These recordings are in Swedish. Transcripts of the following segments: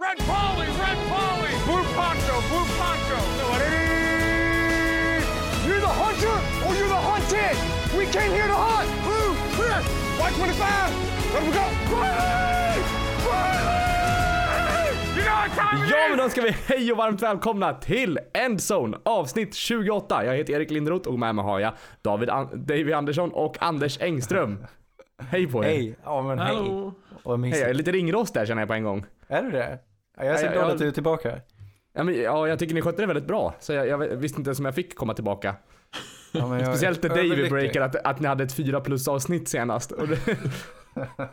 Red Polly, Red Polly, Blue Poncho, Blue Poncho. You're the hunter or you're the hunted. We came here to hunt. Blue, clear. White 25. Let we go. You know it Ja men då ska vi hej och varmt välkomna till Endzone avsnitt 28. Jag heter Erik Lindroth och med mig har jag David, An- David Andersson och Anders Engström. Hej på er. Hej! Ja men hej. Hallå! Och Hej, mysigt. jag är lite ringrost där känner jag på en gång. Är du det? Ja, jag är så Ja, glad jag- att du är tillbaka. Ja, men, ja, jag tycker ni skötte det väldigt bra. Så jag, jag visste inte ens om jag fick komma tillbaka. Ja, men jag är Speciellt när David breakade att, att ni hade ett 4 plus avsnitt senast. Det,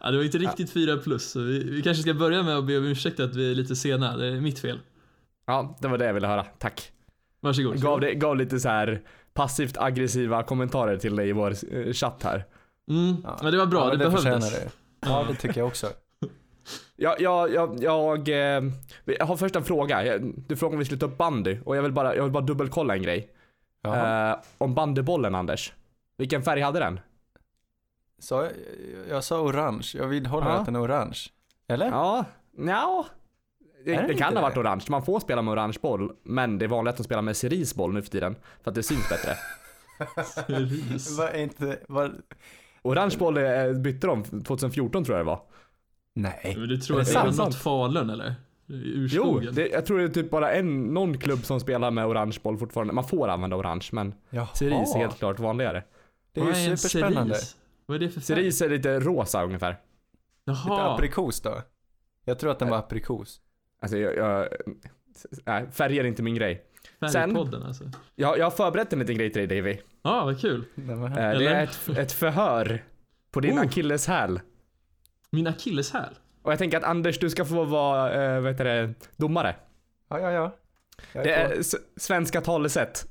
Ja, det var inte riktigt 4 plus, så vi, vi kanske ska börja med att be om ursäkt att vi är lite sena. Det är mitt fel. ja, det var det jag ville höra. Tack. Varsågod. Gav, det, gav lite så här passivt aggressiva kommentarer till dig i vår eh, chatt här. Mm, men det var bra, ja, det, det behövdes. det. Ja, det tycker jag också. Jag, jag, jag, jag, jag har först en fråga. Du frågade om vi skulle ta upp bandy och jag vill bara, jag vill bara dubbelkolla en grej. Eh, om bandybollen Anders. Vilken färg hade den? Så, jag, jag sa orange, jag vidhåller Ja. att den är orange. Eller? Ja, ja. Det, det kan ha varit orange. Man får spela med orange boll, men det är vanligt att spela med cerisboll nu för tiden. För att det syns bättre. Ris. Vad är inte, vad? Orange boll eh, bytte de 2014 tror jag det var. Nej. Men du tror Är att det det är något Falun eller? Jo, Urskogen? det, jag tror det är typ bara en, någon klubb som spelar med orange boll fortfarande. Man får använda orange, men Jaha. ceris är helt klart vanligare. Det är Vad ju en superspännande. cerise? Vad är det för färg? Ceris är lite rosa ungefär. Lite Jaha. aprikos då? Jag tror att den var aprikos. Alltså jag, jag nej, färger är inte min grej. Färgpodden alltså. Jag, jag har förberett en liten grej till dig Davy. Ja, vad kul. Eh, det är ett, ett förhör på din Oh. akilleshäl. Min akilleshäl. Och jag tänker att Anders, du ska få vara, eh, vad heter det, domare. Ja, ja, ja. Jag Det är svenska talesätt.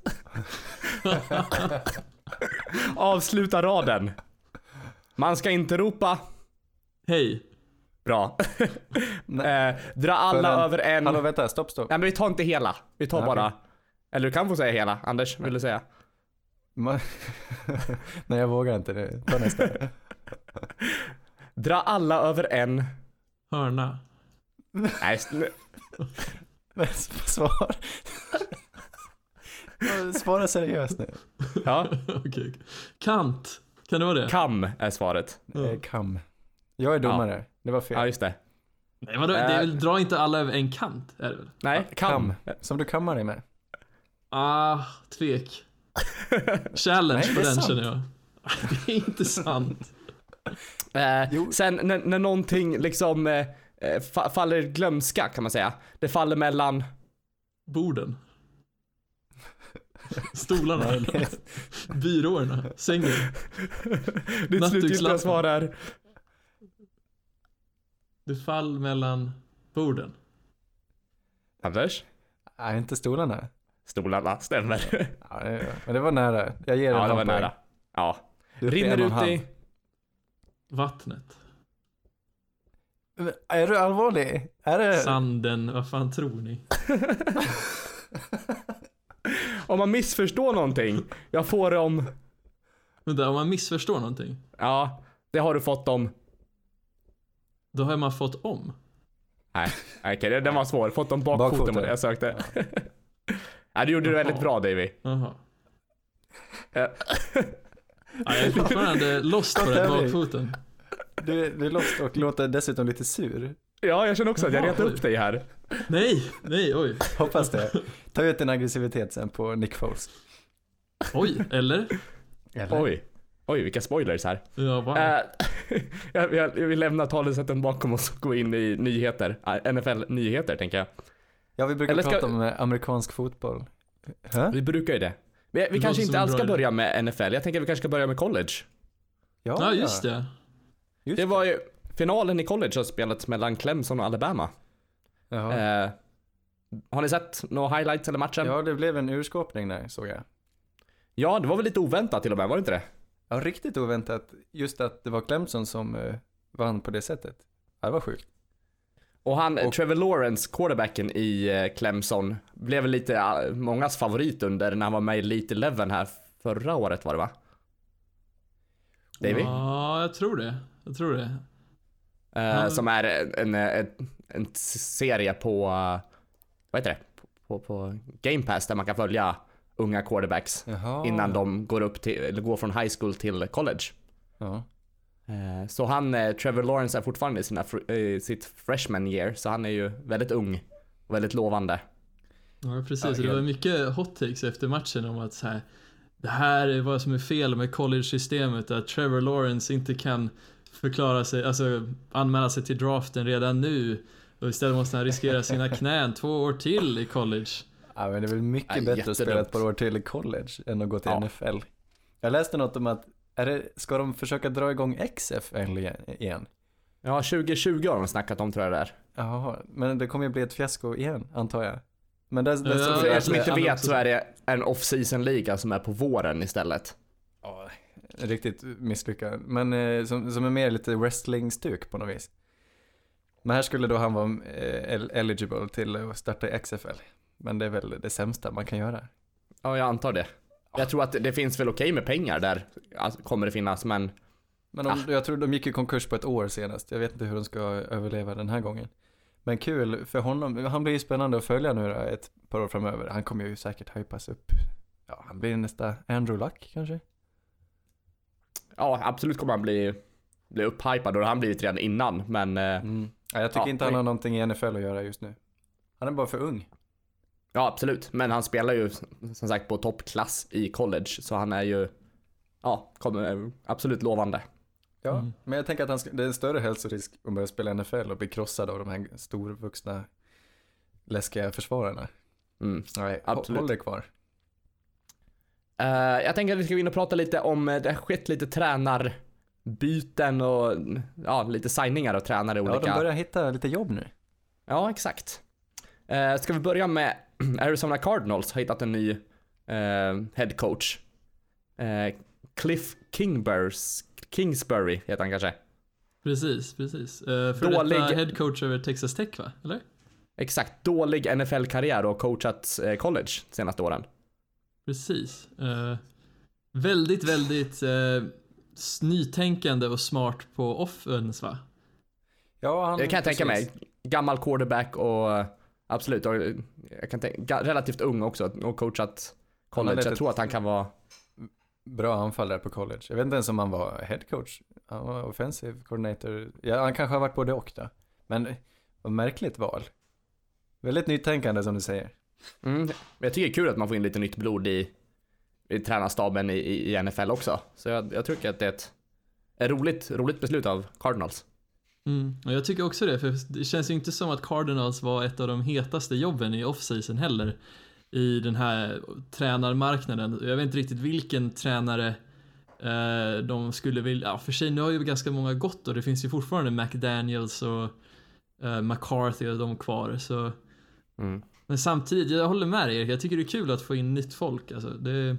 Avsluta raden. Man ska inte ropa. Hej. Bra. Nej. eh, dra alla För en- över en. Hallå vänta, stopp stopp. Nej men vi tar inte hela. Vi tar Ja, bara. Eller du kan få säga hela. Anders, vill du säga? Man... Nej jag vågar inte det. Ta nästa. Dra alla över en. Hörna. Nej, svar. Svara seriöst nu. ja. Okej. Kant. Kan det vara det? Kam är svaret. Eh, Kam. Jag är domare. Det var fel. Ja, just det. Nej vadå? Det är väl, dra inte alla över en kant, är det väl? Nej, kam. Som du kammar dig med. Ah, tvek. Challenge Nej, på den sant. känner jag. Det är inte sant. Eh, sen när, när någonting liksom eh, eh, fa- faller i glömska kan man säga. Det faller mellan, Borden. Stolarna. Byråerna. Sängen. ditt slutgiltiga svar är Det fall mellan borden. Anders? Nej, inte stolarna. Stolarna, stämmer. Ja, det, men det var nära. Jag ger ja, en det var poäng. nära. Ja. Rinner ut i... Vattnet. Är du allvarlig? Är det... Sanden. Vad fan tror ni? Om man missförstår någonting, jag får dem... Vänta, om man missförstår någonting. Ja, det har du fått dem... Då har man fått om. Nej, okej, det- den var svår. Fått dem bakfoten Bakfoten. var det jag sökte. Ja, du gjorde det väldigt bra Davy. Jaha. Ja, jag är fortfarande lost på den bakfoten. Du, du är lost och låter dessutom lite sur. Ja, jag känner också att jag oj. upp dig här. Nej, nej, oj. Hoppas det. Ta ut din aggressivitet sen på Nick Foles. Oj, eller? Eller? Oj. Oj, vilka spoilers här. Ja, wow. Eh, jag, jag, jag vill lämna talesätten bakom oss och gå in i nyheter. Eh, NFL-nyheter tänker jag. Ja, vi brukar Eller ska- prata om eh, amerikansk fotboll. Hä? Vi brukar ju det. Vi, vi kanske inte alls ska börja med NFL. Jag tänker att vi kanske ska börja med college. Ja, just det. Just Det var ju, finalen i college har spelats mellan Clemson och Alabama. Ja. Eh, har ni sett några highlights eller matchen? ja, det blev en urskåpning där såg jag. Ja, det var väl lite oväntat till och med, var det inte det? Ja, riktigt oväntat. Just att det var Clemson som eh, vann på det sättet. Ja, det var sjukt. Och han, Och- Trevor Lawrence, quarterbacken i eh, Clemson, blev lite eh, mångas favorit under när han var med i Elite Eleven här förra året var det va? Davy? Ja, jag tror det. Jag tror det. Eh, Ja. Som är en, en, en, en serie på, eh, vad heter det? På, på Game Pass där man kan följa unga quarterbacks Jaha. innan de går upp till, eller går från high school till college. Ja. Eh, Så han, eh, Trevor Lawrence är fortfarande i sina, eh, sitt freshman year, så han är ju väldigt ung och väldigt lovande. Ja precis, det var mycket hot takes efter matchen om att så här, det här är vad som är fel med college-systemet, att Trevor Lawrence inte kan förklara sig, alltså anmäla sig till draften redan nu och istället måste han riskera sina knän två år till i college. ja, men det är väl mycket Ja, bättre att spela jättedumt. ett par år till i college än att gå till Ja. NFL. Jag läste något om att, är det, ska de försöka dra igång XFL igen? Ja, 2020 har de snackat om tror jag det är. Jaha, men det kommer ju bli ett fiasko igen, antar jag. Men det, det Ja, För er som inte det. vet så är det en off-season liga som är på våren istället. Ja, riktigt misslyckad. Men eh, som, som är mer lite wrestling-stuk på något vis. Men här skulle då han vara eh, el- eligible till att starta XFL. Men det är väl det sämsta man kan göra. Ja, jag antar det. Jag tror att det- finns väl okej med pengar där, alltså, kommer det finnas, men Men om, jag tror de gick i konkurs på ett år senast. Jag vet inte hur de ska överleva den här gången. Men kul för honom. Han blir ju spännande att följa nu då, ett par år framöver. Han kommer ju säkert hypas upp. Ja, han blir nästa Andrew Luck kanske? ja, absolut kommer han bli, bli upphypad och det har han blivit redan innan, men eh, Mm. Ja, jag tycker Ja, inte han har någonting i NFL att göra just nu. Han är bara för ung. Ja, absolut. Men han spelar ju som sagt på toppklass i college, så han är ju, ja, kommer absolut lovande. Ja, Mm. men jag tänker att han det är en större hälsorisk att börja spela NFL och bli krossad av de här storvuxna läskiga försvararna. Mm. Nej, Absolut. håll dig kvar. Eh, jag tänker att vi ska gå in och prata lite om, eh, det har skett lite tränarbyten och ja, lite signingar av tränare i Ja, olika. de börjar hitta lite jobb nu. Ja, exakt. Eh, ska vi börja med Arizona Cardinals har hittat en ny eh, head coach. Eh, Cliff Kingburs, Kingsbury heter han kanske. Precis, precis. Uh, för Dålig- detta head coach över Texas Tech va? Eller? Exakt, dålig NFL-karriär och coachat eh, college de senaste åren. Precis. Eh, väldigt, väldigt uh, nytänkande och smart på offense va? Ja, han, Det kan jag tänka mig. Gammal quarterback och eh, absolut, och, eh, jag kan tänka, relativt ung också och coachat college. Jag tror att han kan vara, Bra anfall där på college. Jag vet inte ens om han var head coach. Han var offensive coordinator. Ja, han kanske har varit både och då. Men vad märkligt val. Väldigt nytänkande som du säger. mm, men jag tycker det är kul att man får in lite nytt blod i, i tränarstaben i, i, i NFL också. Så jag, jag tycker att det är ett, ett roligt, roligt beslut av Cardinals. Mm. Och jag tycker också det, för det känns ju inte som att Cardinals var ett av de hetaste jobben i offseason heller. I den här tränarmarknaden. Jag vet inte riktigt vilken tränare eh, de skulle vilja, ja för sig nu har ju ganska många gått och det finns ju fortfarande McDaniels och eh, McCarthy och de kvar så Mm. Men samtidigt, jag håller med dig Erik, jag tycker det är kul att få in nytt folk alltså. Det är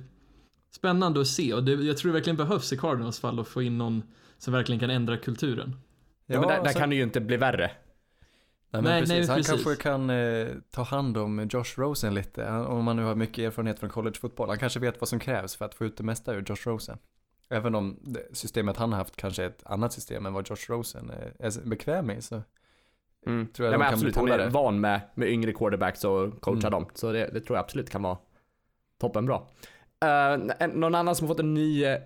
spännande att se och det, jag tror det verkligen behövs i Cardinals fall att få in någon som verkligen kan ändra kulturen. Ja, men där, där så- kan det ju inte bli värre. Nej, men Nej, precis. nej, han precis. kanske kan eh, ta hand om Josh Rosen lite. Han- Om man nu har mycket erfarenhet från collegefotboll. Han kanske vet vad som krävs för att få ut det mesta ur Josh Rosen. Även om det systemet han har haft kanske är ett annat system än vad Josh Rosen är, är bekväm i. Så Mm. Tror jag ja, de men kan absolut, han är det. van med, med yngre quarterbacks och coacha Mm. dem. Så det, det tror jag absolut kan vara toppenbra. Uh, en, någon annan som har fått en ny eh,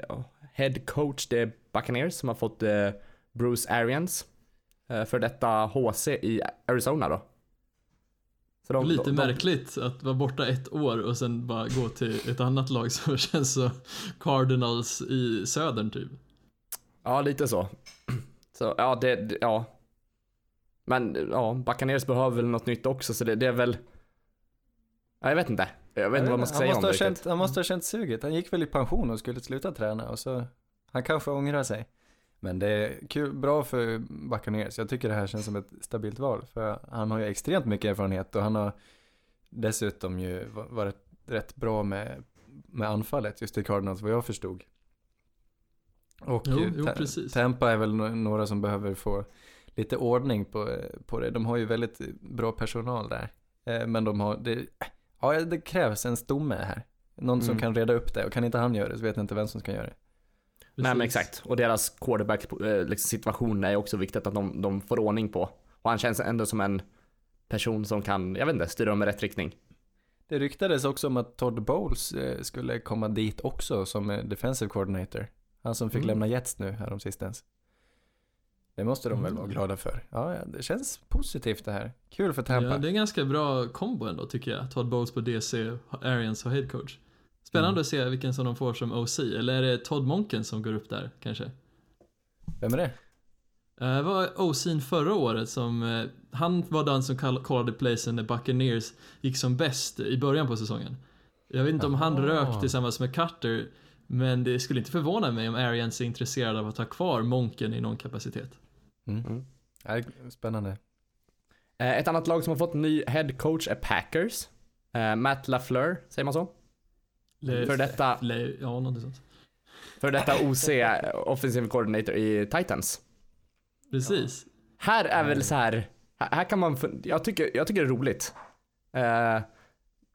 head coach, det är Buccaneers som har fått eh, Bruce Arians. Uh, för detta HC i Arizona då. Så de- Lite de- de- märkligt att vara borta ett år och sen bara gå till ett annat lag som känns så Cardinals i södern typ. Ja, lite så. Så ja, det, ja. Men ja, Buccaneers behöver väl något nytt också, så det, det är väl... Ja, jag vet inte. Jag vet inte vad man ska han säga måste om det känt. Han måste ha känt suget. Han gick väl i pension och skulle sluta träna och så han kanske ångrar sig. Men det är kul, bra för Buccaneers. Jag tycker det här känns som ett stabilt val. För han har ju extremt mycket erfarenhet och han har dessutom ju va- varit rätt bra med, med anfallet just i Cardinals vad jag förstod. Och Jo, jo, Ta-. Tampa är väl några som behöver få lite ordning på, på det. De har ju väldigt bra personal där. Eh, Men de har, det, ja, det krävs en stomme här. Någon som Mm. kan reda upp det och kan inte han göra det så vet jag inte vem som ska göra det. Nej men exakt. Och deras quarterback eh, liksom, situation är också viktigt att de, de får ordning på. Och han känns ändå som en person som kan, jag vet inte, styra dem i rätt riktning. Det ryktades också om att Todd Bowles eh, skulle komma dit också som eh, defensive coordinator. Han som fick Mm. lämna Jets nu häromsistens. Det måste de väl Mm. vara glada för. Ja, ja, det känns positivt det här. Kul för Tampa. Ja, det är en ganska bra kombo ändå tycker jag. Todd Bowles på DC, Arians och head coach. Spännande Mm. att se vilken som de får som OC. Eller är det Todd Monken som går upp där kanske? Vem är det? Eh, Det var OC'n förra året som, eh, han var den som callade placen när Buccaneers gick som bäst i början på säsongen. Jag vet inte om han rök tillsammans med Carter, men det skulle inte förvåna mig om Arians är intresserad av att ha kvar Monken i någon kapacitet. Mm. Mm. Spännande. Eh, ett annat lag som har fått en ny head coach är Packers. Matt LaFleur, säger man så? Le- För detta, Le- ja, någonting sånt. för detta OC, offensive coordinator i Titans. Precis. Här är väl så här, här kan man, jag tycker, jag tycker det är roligt. Eh,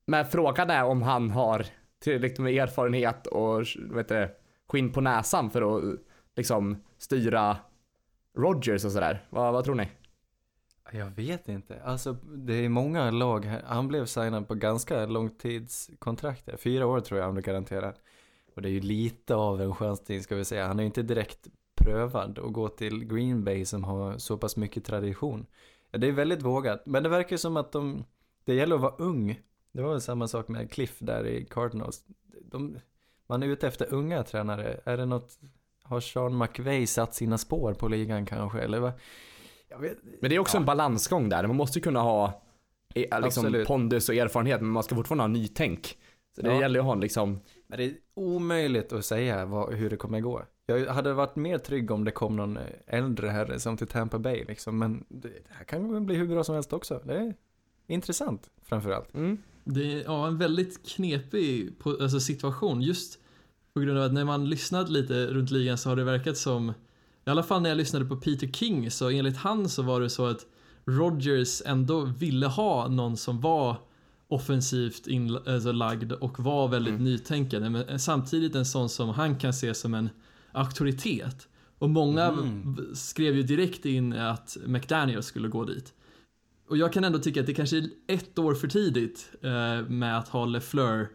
men frågan är om han har tillräckligt med erfarenhet och vet du, skinn på näsan för att liksom styra Rodgers och sådär. Vad, vad tror ni? Jag vet inte. Alltså, det är många lag här. Han blev signad på ganska långtidskontrakt. Fyra år tror jag han blev garanterad. Och det är ju lite av en chansning ska vi säga. Han är ju inte direkt prövad att gå till Green Bay som har så pass mycket tradition. Ja, det är väldigt vågat. Men det verkar som att de, det gäller att vara ung. Det var väl samma sak med Cliff där i Cardinals. De, man är ute efter unga tränare. Är det något, har Sean McVay satt sina spår på ligan kanske? Eller vad? Jag vet, Men det är också Ja. en balansgång där. Man måste ju kunna ha eh, liksom, Absolut. pondus och erfarenhet, men man ska fortfarande ha nytänk. Så det Ja. gäller ju att ha liksom, Men det är omöjligt att säga vad, hur det kommer gå. Jag hade varit mer trygg om det kom någon eh, äldre herre som till Tampa Bay liksom. Men det det här kan bli hur bra som helst också. Det är intressant framförallt. mm. Det är ja, en väldigt knepig på, alltså, situation just på grund av att när man lyssnat lite runt ligan så har det verkat som, i alla fall när jag lyssnade på Peter King, så enligt han så var det så att Rodgers ändå ville ha någon som var offensivt alltså, lagd och var väldigt Mm. nytänkande men samtidigt en sån som han kan se som en auktoritet. Och många Mm. skrev ju direkt in att McDaniel skulle gå dit. Och jag kan ändå tycka att det kanske är ett år för tidigt eh, med att ha LeFleur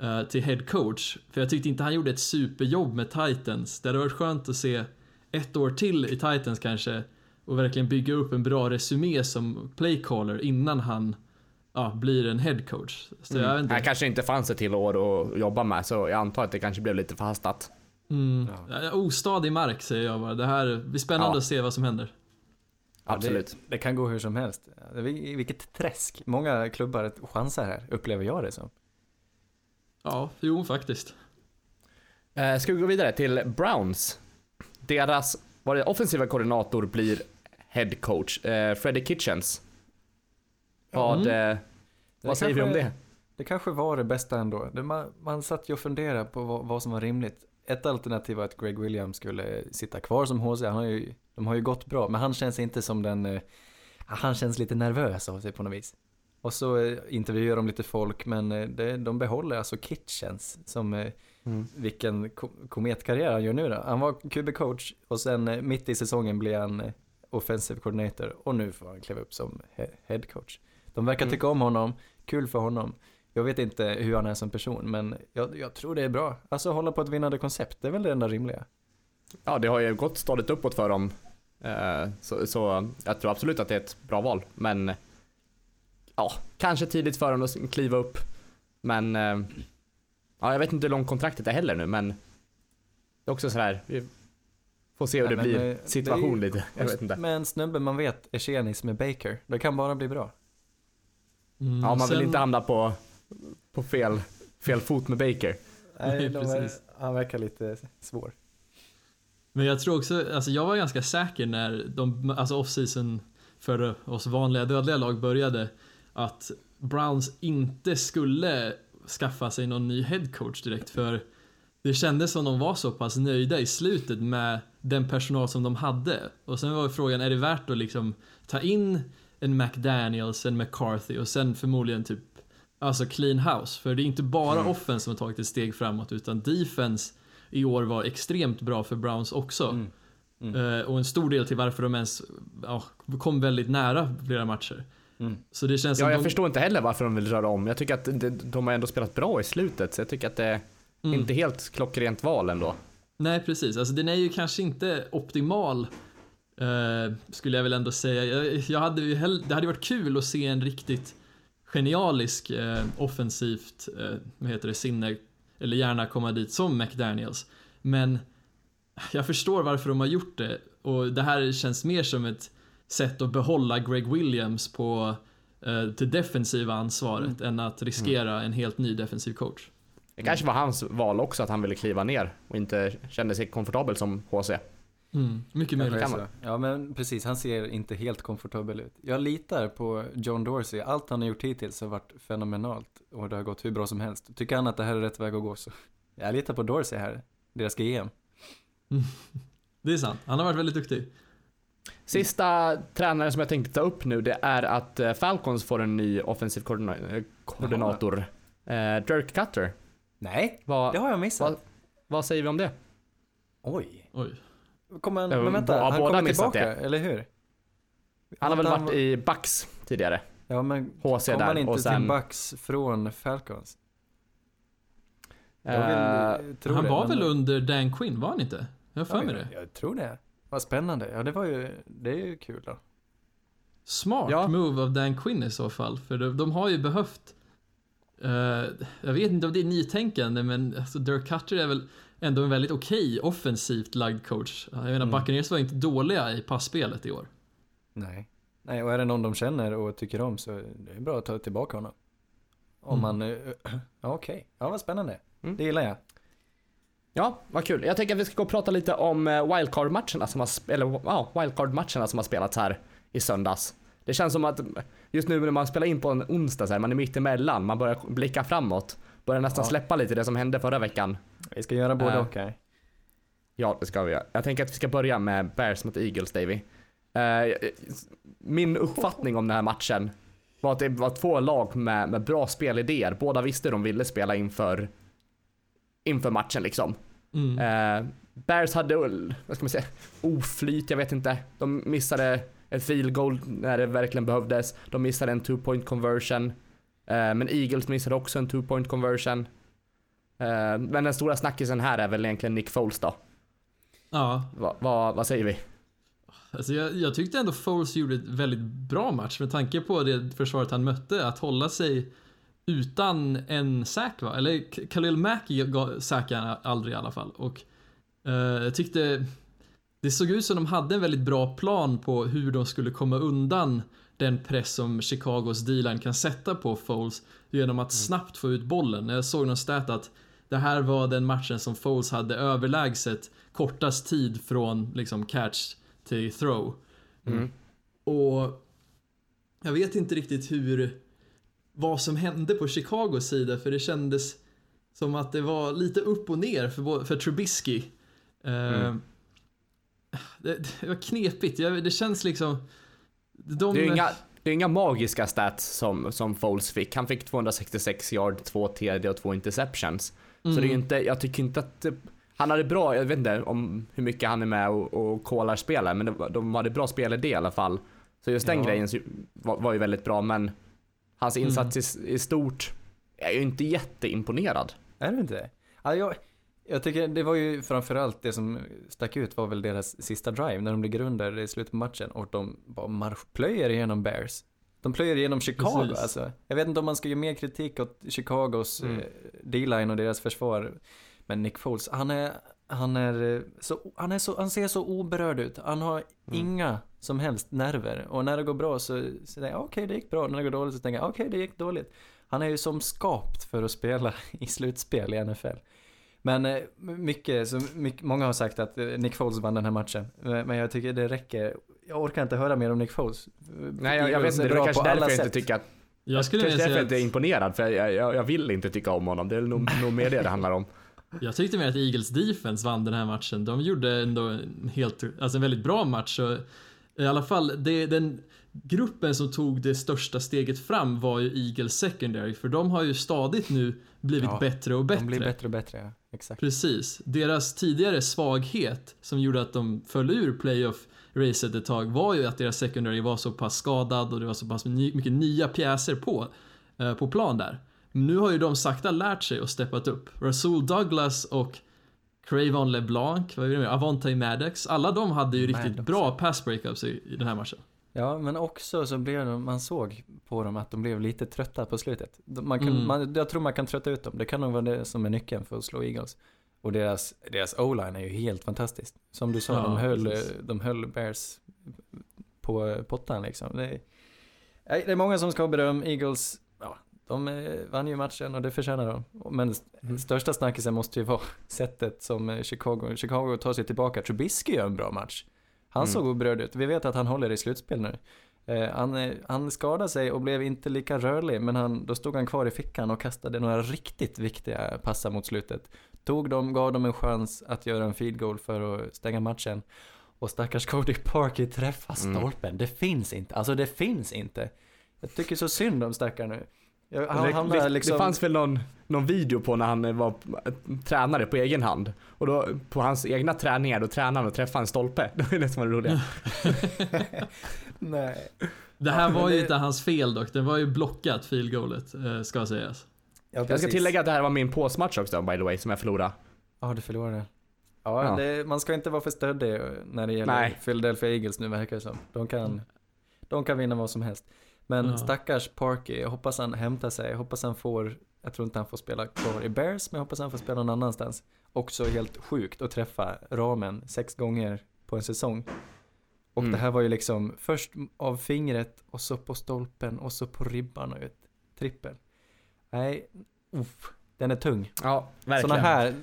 eh, till head coach. För jag tyckte inte han gjorde ett superjobb med Titans. Det hade varit skönt att se ett år till i Titans kanske och verkligen bygga upp en bra resumé som playcaller innan han ja, blir en head coach. Så vet inte. Här kanske inte fanns ett till år att jobba med, så jag antar att det kanske blev lite förhastat. Mm. Ja. Ostadig mark säger jag bara. Det här blir spännande Ja. att se vad som händer. Ja, Absolut. Det, det kan gå hur som helst. Vilket träsk. Många klubbar chansar här, upplever jag det som. Ja, jo faktiskt. Eh, ska vi gå vidare till Browns? Deras, vad det offensiva koordinator blir head coach, eh, Freddie Kitchens. Vad, Mm. eh, vad säger vi om det? Det kanske var det bästa ändå. Det, man, man satt ju och funderade på vad, vad som var rimligt. Ett alternativ var att Greg Williams skulle sitta kvar som HC. Han har ju, de har ju gått bra, men han känns inte som den... eh, Han känns lite nervös av sig på något vis. Och så eh, intervjuar de lite folk, men eh, det, de behåller alltså Kitchens som eh, Mm. vilken ko- kometkarriär han gör nu då. Han var QB-coach och sen eh, mitt i säsongen blir han eh, offensive coordinator och nu får han kliva upp som he- head coach. De verkar Mm. tycka om honom, kul för honom. Jag vet inte hur han är som person, men jag, jag tror det är bra. Alltså hålla på ett vinnande koncept, det är väl det enda rimliga. Ja, det har ju gått stadigt uppåt för dem. Eh, så, så jag tror absolut att det är ett bra val, men ja, kanske tidigt för dem att kliva upp. Men ja, jag vet inte hur långt kontraktet är heller nu, men det är också sådär, vi får se hur Nej, det blir eh, situation det ju- lite. Jag vet inte. Med en snubbe man vet är tjenis med Baker, det kan bara bli bra. Mm, Ja, man vill sen- inte hamna på, på fel, fel fot med Baker. Nej, de är- precis. han verkar lite svår. Men jag tror också, alltså jag var ganska säker när de, alltså off-season för oss vanliga dödliga lag började att Browns inte skulle skaffa sig någon ny headcoach direkt för det kändes som de var så pass nöjda i slutet med den personal som de hade. Och sen var frågan, är det värt att liksom ta in en McDaniels, en McCarthy och sen förmodligen typ Alltså clean house, för det är inte bara Mm. offense som har tagit ett steg framåt utan defense i år var extremt bra för Browns också. Mm. Eh, och en stor del till varför de ens ja, kom väldigt nära flera matcher. Mm. Så det känns Ja, jag de, förstår inte heller varför de vill röra om. Jag tycker att de har ändå spelat bra i slutet, så jag tycker att det är Mm. inte helt klockrent val ändå. Nej, precis. Alltså den är ju kanske inte optimal. eh, skulle jag väl ändå säga. Jag, jag hade ju hell- det hade varit kul att se en riktigt genialisk eh, offensivt, eh, vad heter det, sinne, eller gärna komma dit som McDaniels. Men jag förstår varför de har gjort det och det här känns mer som ett sätt att behålla Greg Williams på eh, det defensiva ansvaret än att riskera en helt ny defensiv coach. Det kanske var hans val också, att han ville kliva ner och inte kände sig komfortabel som HC. Mm, mycket möjligt. Ja men precis, han ser inte helt komfortabel ut. Jag litar på John Dorsey. Allt han har gjort hittills har varit fenomenalt och det har gått hur bra som helst. Tycker han att det här är rätt väg att gå så. Jag litar på Dorsey här, deras GM. Det är sant, han har varit väldigt duktig. Sista tränare som jag tänkte ta upp nu, det är att eh, Falcons får en ny offensiv koordina- koordinator. Eh, Dirk Cutter. Nej, Vad, det har jag missat. vad, vad säger vi om det? Oj. Oj. Kommer han, men vänta, han båda kommer tillbaka, det? eller hur? Han har väl varit i Bucks tidigare. Ja men HC kom han där inte och sen... till Bucks från Falcons? Tro han det, var men- väl under Dan Quinn, var han inte? Jag har för mig det. Jag tror det. Vad spännande. Ja det var ju, det är ju kul då. Smart Ja. move av Dan Quinn i så fall, för de, de har ju behövt eh, jag vet inte om det är nytänkande, men alltså Dirk Cutter är väl ändå en väldigt okej offensivt lagd coach. Jag menar, Mm. Buccaneers var inte dåliga i passspelet i år. Nej. Nej, och är det någon de känner och tycker om så det är bra att ta tillbaka honom. Om Mm. man, eh, ja okej. Ja vad spännande. Mm. Det gillar jag. Ja, vad kul. Jag tänker att vi ska gå och prata lite om eh, wildcard-matcherna som har, eller, ja, wildcard-matcherna som har spelats här i söndags. Det känns som att just nu när man spelar in på en onsdag så här, man är mitt emellan, man börjar blicka framåt. Börjar nästan Ja. släppa lite det som hände förra veckan. Vi ska göra både Äh. och här. Ja, det ska vi göra. Jag tänker att vi ska börja med Bears mot Eagles, Davy. Eh, min uppfattning om den här matchen var att det var två lag med, med bra spelidéer. Båda visste de ville spela inför, inför matchen liksom. Mm. Eh, Bears hade, vad ska man säga, oflyt, jag vet inte. De missade ett field goal när det verkligen behövdes. De missade en two point conversion. Eh, men Eagles missade också en two point conversion. Eh, men den stora snackisen här är väl egentligen Nick Foles då. Ja, Va, va, vad säger vi? Alltså jag, jag tyckte ändå Foles gjorde ett väldigt bra match med tanke på det försvaret han mötte, att hålla sig utan en sack va? Eller Khalil Mack han aldrig i alla fall. Och eh, jag tyckte det såg ut som de hade en väldigt bra plan på hur de skulle komma undan den press som Chicagos D-line kan sätta på Foles genom att snabbt få ut bollen. Jag såg någon stat att det här var den matchen som Foles hade överlägset kortast tid från liksom catch till throw. Mm. Och jag vet inte riktigt hur vad som hände på Chicagos sida för det kändes som att det var lite upp och ner för, för Trubisky. Eh, Mm. det, det var knepigt, det känns liksom... De, Det är inga, det är inga magiska stats som, som Foles fick. Han fick 266 yard, två TD och två interceptions. Så det är Mm. inte, jag tycker inte att det, han hade bra, jag vet inte om hur mycket han är med och, och callar spelare, men det, var- de hade bra spelidé i alla fall. Så just den Ja. grejen var, var ju väldigt bra, men hans Mm. insats i, i stort är ju inte jätteimponerad. Är du inte det? Ja, jag, jag tycker det var ju framförallt det som stack ut var väl deras sista drive när de ligger under i slutet på matchen och de bara marschplöjer igenom Bears. De plöjer igenom Chicago Precis. alltså. Jag vet inte om man ska ge mer kritik åt Chicagos Mm. eh, D-line och deras försvar. Men Nick Foles, han är, han är eh, så, han är så, han ser så oberörd ut. Han har inga som helst nerver. Och när det går bra så, så tänker jag okej det gick bra. När det går dåligt så tänker jag okej det gick dåligt. Han är ju som skapt för att spela i slutspel i NFL. Men eh, mycket, så mycket, många har sagt att eh, Nick Foles vann den här matchen. Men jag tycker det räcker. Jag orkar inte höra mer om Nick Foles. Nej, jag, jag vet inte, det bra är kanske därför jag inte tycker att, jag skulle kanske därför jag inte är imponerad, för jag, jag, jag vill inte tycka om honom. Det är nog, nog mer det det handlar om. Jag tyckte mer att Eagles defense vann den här matchen. De gjorde ändå en helt, alltså en väldigt bra match. Och I alla fall, det, den gruppen som tog det största steget fram var ju Eagles Secondary, för de har ju stadigt nu blivit Ja, bättre och bättre. De blir bättre och bättre, ja. Exakt. Precis. Deras tidigare svaghet som gjorde att de föll ur playoff-racet ett tag var ju att deras secondary var så pass skadad och det var så pass mycket nya pjäser på, eh, på plan där. Nu har ju de sakta lärt sig och steppat upp. Rasul Douglas och Cravon LeBlanc, vad är det mer? Avonte Maddox, alla de hade ju riktigt Maddox. bra pass breakups i, i den här matchen. Ja, men också så blev de, man såg på dem att de blev lite trötta på slutet. Man kan, Mm. man, jag tror man kan trötta ut dem. Det kan nog vara det som är nyckeln för att slå Eagles. Och deras, deras o-line är ju helt fantastisk. Som du sa, Ja, de, höll, precis. de höll Bears på pottan liksom. Det är, det är många som ska ha beröm. Eagles, de eh, vann ju matchen och det förtjänar de. Men Mm. största snackisen måste ju vara sättet som eh, Chicago, Chicago tar sig tillbaka. Trubisky gör en bra match. Han Mm. såg oberörd ut. Vi vet att han håller i slutspel nu. Eh, han, han skadade sig och blev inte lika rörlig, men han, då stod han kvar i fickan och kastade några riktigt viktiga passar mot slutet. Tog dem, gav dem en chans att göra en feed goal för att stänga matchen. Och stackars Cody Parker träffar Mm. stolpen. Det finns inte. Alltså det finns inte. Jag tycker så synd om stackaren nu. Jag, han det, hamnar det, liksom... det fanns väl någon, någon video på när han var tränare på egen hand. Och då på hans egna träningar då tränade han och träffade en stolpe. Det var det som var det roliga. Nej. Det här Ja, var ju det- inte hans fel dock, det var ju blockat field goalet, eh, ska sägas. Ja, Jag ska tillägga att det här var min påsmatch också by the way, som jag förlorade. Ja, du förlorade. Ja, Ja. Det, man ska inte vara för stöddig när det gäller Nej. Philadelphia Eagles nu verkar det som. De kan, de kan vinna vad som helst. Men Ja. stackars Parky, jag hoppas han hämtar sig. Jag hoppas han får, jag tror inte han får spela kvar i Bears, men jag hoppas han får spela någon annanstans. Också helt sjukt att träffa ramen sex gånger på en säsong. Och Mm. det här var ju liksom först av fingret och så på stolpen och så på ribban och ett trippel. Nej, uff, den är tung. Ja, verkligen. Såna här,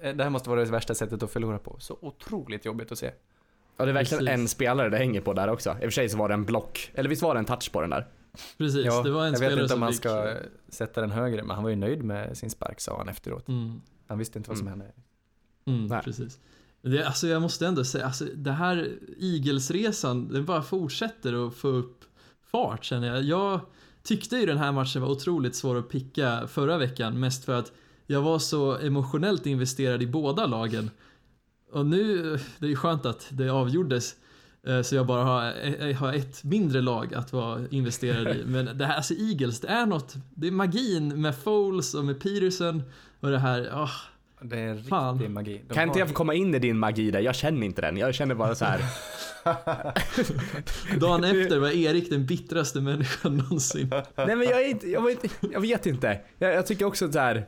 eh, det här måste vara det värsta sättet att förlora på. Så otroligt jobbigt att se. Och det är verkligen Precis. en spelare det hänger på där också. I och för sig så var det en block. Eller visst var det en touch på den där? Precis, Ja, det var en jag spelare vet inte om man fick- ska sätta den högre, men han var ju nöjd med sin spark sa han efteråt. Mm. Han visste inte vad som Mm. hände. Mm, Nej. precis. Det, alltså jag måste ändå säga, alltså det här Eagles-resan, den bara fortsätter att få upp fart känner jag. Jag tyckte ju den här matchen var otroligt svår att picka förra veckan, mest för att jag var så emotionellt investerad i båda lagen. Och nu, det är ju skönt att det avgjordes, eh, så jag bara har, eh, har ett mindre lag att vara investerad i. Men det här, alltså Eagles, det är något, det är magin med Foles och med Peterson och det här, ah, Det är riktig Fan. magi. De Kan inte har- jag få komma in i din magi där? Jag känner inte den. Jag känner bara så här. Dagen efter var Erik den bittraste människan någonsin. Nej men jag är inte, jag vet, jag vet inte. Jag, jag tycker också så här.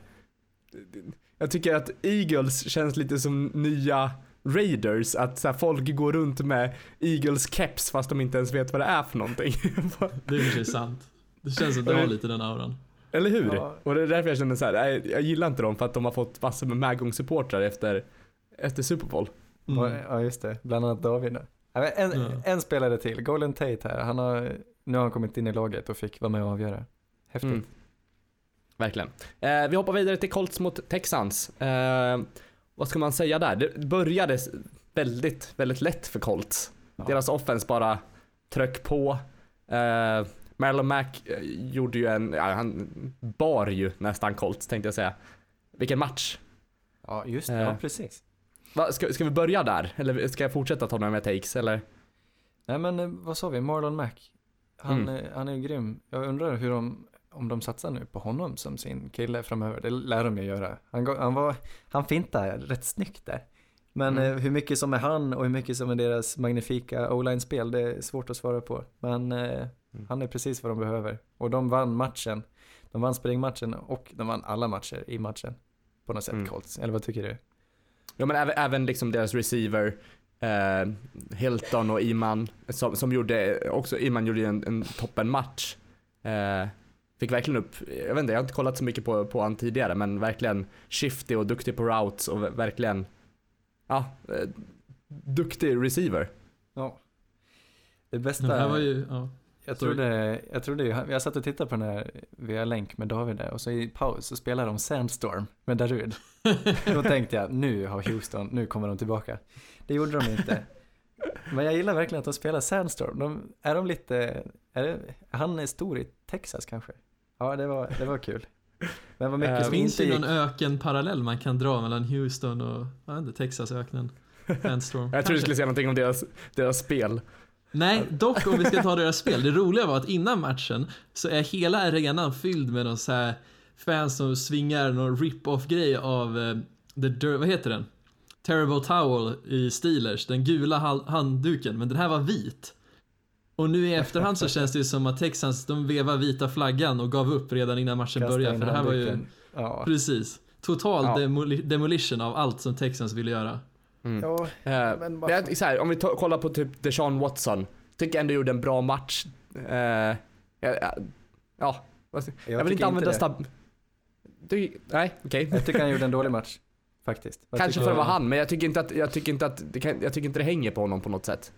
Jag tycker att Eagles känns lite som nya Raiders, att så här, folk går runt med Eagles keps fast de inte ens vet vad det är för någonting. Det är för sig sant. Det känns som att det har lite den auran. Eller hur? Ja. Och det är därför jag känner så här, jag gillar inte dem för att de har fått massor med medgångssupportrar efter, efter Super Bowl. Mm. Ja, just det. Bland annat David. men En, Ja. en spelare till, Golden Tate här. Han har, nu har han kommit in i laget och fick vara med och avgöra. Häftigt. Mm. Verkligen. Eh, vi hoppar vidare till Colts mot Texans. Eh, vad ska man säga där? Det började väldigt, väldigt lätt för Colts. Ja. Deras offense bara tryck på. Eh, Marlon Mack eh, gjorde ju en, ja, han bar ju nästan Colts tänkte jag säga. Vilken match. Ja, just det. Eh. Ja, precis. Va, ska, ska vi börja där? Eller ska jag fortsätta ta några med takes eller? Nej men eh, vad sa vi, Marlon Mack. Han, Mm. eh, han är ju grym. Jag undrar hur de, om de satsar nu på honom som sin kille framöver. Det lär de ju göra. Han, han, var, han fintar rätt snyggt där. Men Mm. eh, hur mycket som är han och hur mycket som är deras magnifika o-line-spel, det är svårt att svara på. Men eh, han är precis vad de behöver. Och de vann matchen. De vann springmatchen och de vann alla matcher i matchen. På något sätt, Mm. Colts. Eller vad tycker du? Ja men även, även liksom deras receiver, eh, Hilton och Iman, som, som gjorde, också Iman gjorde en, en toppenmatch. Eh, fick verkligen upp, jag vet inte, jag har inte kollat så mycket på, på han tidigare, men verkligen shifty och duktig på routes och ver- verkligen, ja, eh, duktig receiver. Ja. Det bästa... Det här var ju, ja. Jag trodde, jag trodde jag satt och tittade på den här via länk med David där och så i paus så spelade de Sandstorm med Darud. Då tänkte jag, nu har Houston, nu kommer de tillbaka. Det gjorde de inte. Men jag gillar verkligen att de spelar Sandstorm. De, är de lite, är det, han är stor i Texas kanske? Ja, det var, det var kul. Men vad mycket Eh, som Finns inte det någon ökenparallell man kan dra mellan Houston och, inte, Texasöknen? Sandstorm? Jag tror du skulle säga någonting om deras, deras spel. Nej, dock om vi ska ta deras spel. Det roliga var att innan matchen så är hela arenan fylld med någon så här fans som svingar någon rip-off grej av eh, the vad heter den? Terrible Towel i Steelers, den gula handduken, men den här var vit. Och nu i efterhand så känns det ju som att Texans, de vevar vita flaggan och gav upp redan innan matchen Kasta började. För det här var ju. Ja. precis, total Ja. demoli- demolition av allt som Texans ville göra. ja, Eh, Men jag, så här, om vi kollar på typ Deshaun Watson. Tycker jag ändå gjorde en bra match. Eh, ja, ja, ja, vad ska- jag, vill inte använda stab... Du, nej, okej. Jag tycker han gjorde en dålig match. Faktiskt. Kanske för att vara han, men jag tycker inte att, jag tycker inte att, det kan, jag tycker inte det hänger på honom på något sätt.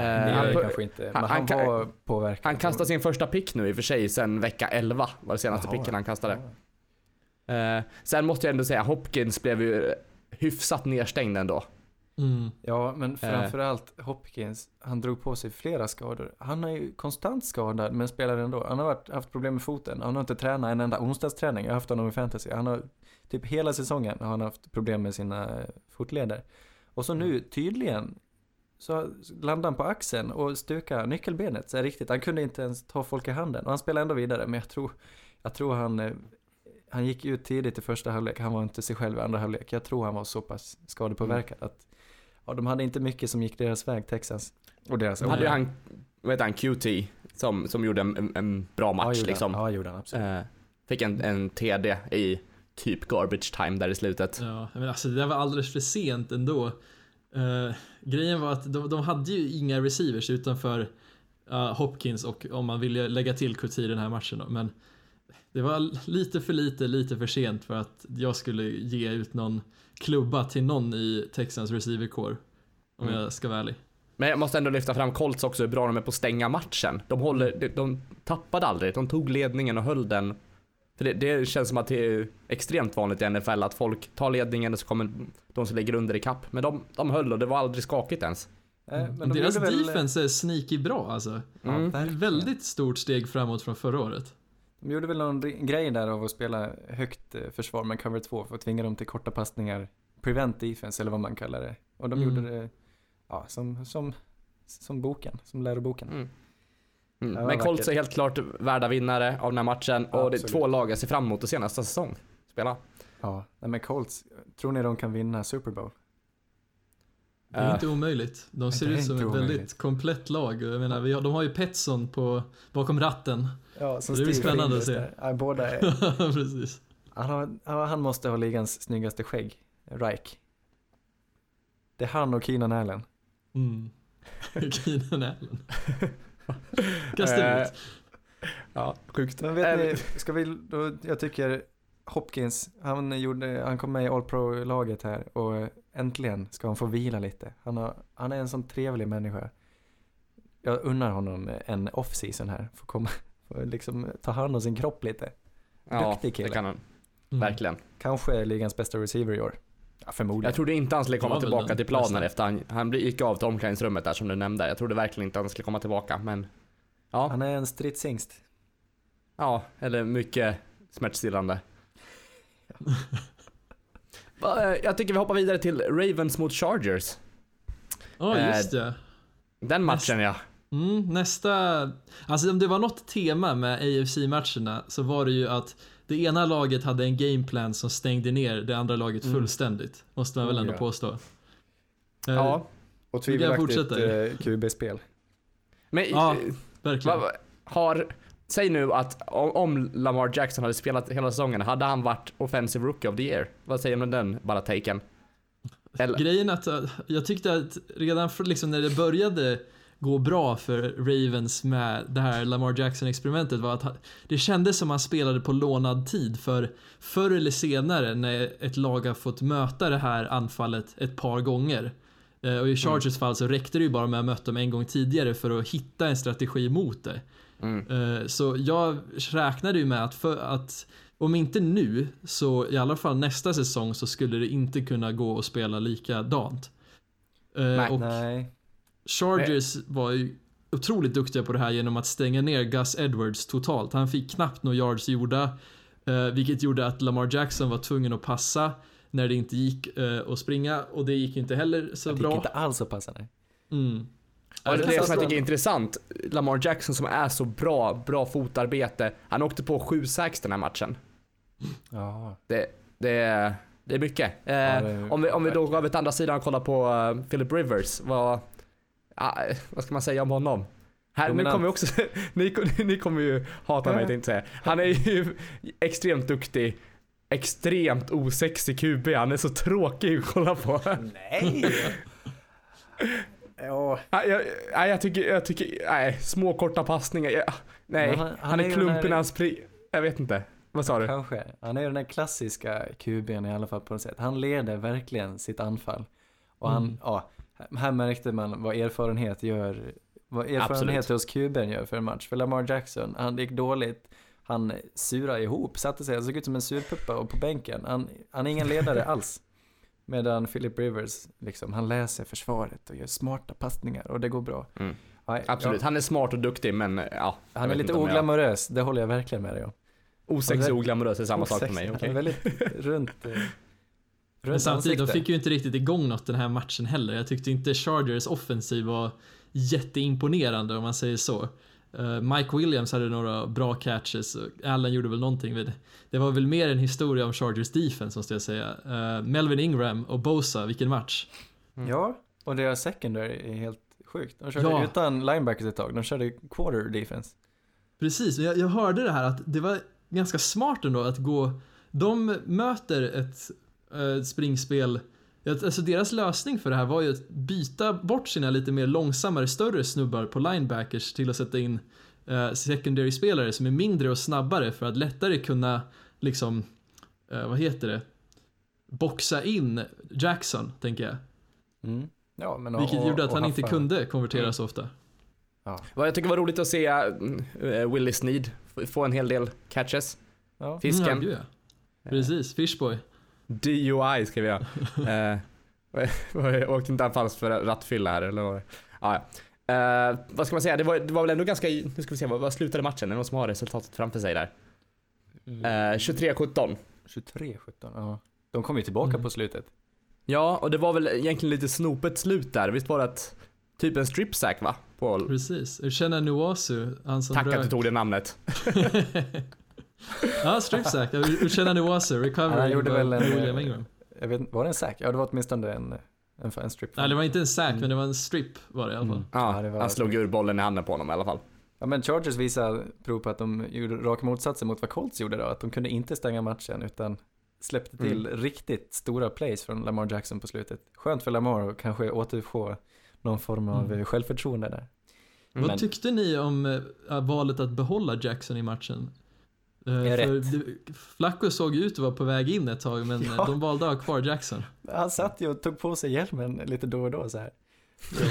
Han, det på- kanske inte. Men han- han, han var påverkad. han kastade sin första pick nu i och för sig sen vecka 11 var det senaste Jaha. picken han kastade. Ja. Eh, sen måste jag ändå säga, Hopkins blev ju hyfsat nedstängd ändå. Mm. Ja, men framförallt Hopkins, han drog på sig flera skador. Han är ju konstant skadad, men spelar ändå. Han har varit, haft problem med foten. Han har inte tränat en enda onsdagsträning. Jag har haft honom i fantasy. Han har, typ hela säsongen har han haft problem med sina eh, fotleder. Och så nu, tydligen, så landade han på axeln och stukade nyckelbenet. Så är riktigt, han kunde inte ens ta folk i handen. Och han spelar ändå vidare, men jag tror, jag tror han, eh, han gick ut tidigt i första halvlek. Han var inte sig själv i andra halvlek. Jag tror han var så pass skadepåverkad att Ja, de hade inte mycket som gick deras väg, Texas. Och deras Sen hade ju han, vad heter han, QT, som, som gjorde en, en, bra match gjorde liksom. Han. Ja, gjorde han absolut. Eh, fick en, en TD i typ garbage time där i slutet. Ja, men alltså det där var alldeles för sent ändå. Eh, grejen var att de, de hade ju inga receivers utanför uh, Hopkins och om man ville lägga till Kuti i den här matchen då, men det var lite för lite, lite för sent för att jag skulle ge ut någon klubba till någon i Texans receivercore. Om Mm. jag ska vara ärlig. Men jag måste ändå lyfta fram Colts också, hur bra de är på att stänga matchen. De, håller, de, de tappade aldrig, de tog ledningen och höll den. För det, det känns som att det är extremt vanligt i NFL att folk tar ledningen och så kommer de som ligger under i kapp. Men de, de höll och det var aldrig skakigt ens. Men de Deras väl- defense är sneaky bra alltså. Ja, Mm. verkligen. Väldigt stort steg framåt från förra året. De gjorde väl någon grej där av att spela högt eh, försvar med cover 2 för att tvinga dem till korta passningar. Prevent defense eller vad man kallar det. Och de Mm. gjorde det, ja, som, som, som boken, som läroboken. Mm. Ja, Men. Colts är helt klart värda vinnare av den här matchen Ja, och det är två lag jag ser fram emot att se nästa säsong. Spela. Ja, men Colts, tror ni de kan vinna Super Bowl? Det är inte omöjligt. De ser ut som ett väldigt komplett lag. Jag menar, vi har, de har ju Petson på, bakom ratten. Ja, som Det blir spännande att se. Ja, båda är, Precis. han, har, han måste ha ligans snyggaste skägg, Reich. Det är han och Keenan Allen. Mm. Keenan Allen. Kasta Eh, ut. Ja, sjukt. Men vet Eh, ni, ska vi, då, jag tycker Hopkins, han, gjorde, han kom med i All Pro-laget här och äntligen ska han få vila lite. Han, har, han är en sån trevlig människa. Jag unnar honom en off-season här, få komma, få liksom ta hand om sin kropp lite. ja, duktig kille. Det kan han, Mm. verkligen. Kanske är ligans bästa receiver i år. Ja, förmodligen. Jag trodde inte han skulle komma tillbaka den till planen efter han, han gick av till omklädningsrummet där som du nämnde. Jag trodde verkligen inte han skulle komma tillbaka men ja, Han är en stridshingst. ja, eller mycket smärtstillande. Eh, Jag tycker vi hoppar vidare till Ravens mot Chargers. Ja, Eh, just det. Den matchen ja. Mm, nästa, alltså om det var något tema med AFC-matcherna så var det ju att det ena laget hade en gameplan som stängde ner det andra laget Mm. fullständigt. Måste man väl Oh, ändå ja. påstå. Eh, Ja, Och kan fortsätta. tvivelaktigt eh, QB-spel. men Ja, eh, Verkligen. har, säg nu att om, Lamar Jackson hade spelat hela säsongen, hade han varit offensive rookie of the year? Vad säger du om den bara taken? Eller, Grejen att eh, jag tyckte att redan för, liksom när det började gå bra för Ravens med det här Lamar Jackson-experimentet var att det kändes som att han spelade på lånad tid för förr eller senare när ett lag har fått möta det här anfallet ett par gånger eh, och i Chargers fall så räckte det ju bara med att möta dem en gång tidigare för att hitta en strategi mot det. mm, Eh, Så jag räknade ju med att, för att om inte nu så i alla fall nästa säsong så skulle det inte kunna gå att spela likadant. Eh, Nej. och Nej. Chargers var ju otroligt duktiga på det här genom att stänga ner Gus Edwards totalt. Han fick knappt några yards gjorda, eh, vilket gjorde att Lamar Jackson var tvungen att passa när det inte gick eh, att springa och det gick inte heller så Det gick bra. inte alls att passa nej. Mm. Och det, som jag tycker är intressant, Lamar Jackson som är så bra, bra fotarbete, han åkte på 7 sax den här matchen. Ja. Det, det, är- det är mycket. Eh, det är- om, vi, om vi då går över till andra sidan och kollar på Philip Rivers, vad, ah, vad ska man säga om honom? Här, nu kommer också, ni, ni kommer ju hata mig tänkte jag säga. Han är ju extremt duktig, extremt osexig QB, han är så tråkig att kolla på. Nej! ja. Nej, jag, nej, jag tycker, jag tycker, nej, små korta passningar. Jag, nej, han, han- han är är klumpen när han springer. Jag vet inte. Vad sa du? Kanske. Han är ju den där klassiska QB'n i alla fall på något sätt. Han leder verkligen sitt anfall. Och han, Mm. ja, här märkte man vad erfarenhet gör, vad erfarenhet Absolut. hos QB'n gör för en match. För Lamar Jackson, han gick dåligt, han surade ihop, satte sig, han såg ut som en surpuppa och på bänken. Han, han är ingen ledare alls. Medan Philip Rivers, liksom, han läser försvaret och gör smarta passningar och det går bra. Mm. Nej, Absolut, ja, han är smart och duktig men ja. han är lite om jag- oglamorös, det håller jag verkligen med dig om. Osexig och oglamorös är samma sak för mig. Han okej? är väldigt runt, eh, runt Men samtidigt, de fick ju inte riktigt igång något den här matchen heller. Jag tyckte inte Chargers offensiv var jätteimponerande om man säger så. Eh, Mike Williams hade några bra catches och Allen gjorde väl någonting. Men det var väl mer en historia om Chargers defense måste jag säga. Eh, Melvin Ingram och Bosa, vilken match. Mm. Ja, och deras secondary är helt sjukt. De körde Ja. utan linebackers ett tag, de körde quarter defense. Precis, jag, jag hörde det här att det var ganska smart ändå att gå... De möter ett springspel jag- Alltså deras lösning för det här var ju att byta bort sina lite mer långsammare, större snubbar på linebackers till att sätta in eh, secondary-spelare som är mindre och snabbare för att lättare kunna liksom, eh, vad heter det, boxa in Jackson, tänker jag. Mm. Ja, men Vilket och, gjorde att han inte kunde konvertera så ofta. Vad jag tycker var roligt att se uh, Willie Sneed få en hel del catches. Ja. Fisken. Mm, ja, ja. Precis, Fishboy. DUI skrev jag. uh, åkte inte han fast för rattfylla här eller vad? Ah, ja. Eh, vad ska man säga, det var, det var väl ändå ganska, nu ska vi se, vad, vad slutade matchen? Är det någon som har resultatet framför sig där? Eh, 23-17. 23, 17, ja. De kom ju tillbaka Mm. på slutet. Ja, och det var väl egentligen lite snopet slut där. Visst var det att, typ en strip sack va? På, Precis. Urshena Nuwasu, han som tack att du rök. tog det namnet. ja, stripsack. Urshena Nuwasu, recovery Han gjorde väl en, William eh, Ingram. Jag vet var det en sack? Ja, det var åtminstone en, en, en strip. Nej, det var inte en sack, Mm. men det var en strip var det i alla fall. Mm. Ja, Ja, det var- han slog ur bollen i handen på honom i alla fall. Ja, men Chargers visar prov på att de gjorde raka motsatsen mot vad Colts gjorde då. Att de kunde inte stänga matchen utan släppte till riktigt stora plays från Lamar Jackson på slutet. Skönt för Lamar att kanske återfå någon form av Mm. eh, självförtroende där. Vad Men- tyckte ni om eh, valet att behålla Jackson i matchen? Flacco såg ut att vara på väg in ett tag, men Ja. de valde att ha kvar Jackson. Han satt ju och tog på sig hjälmen lite då och då så här.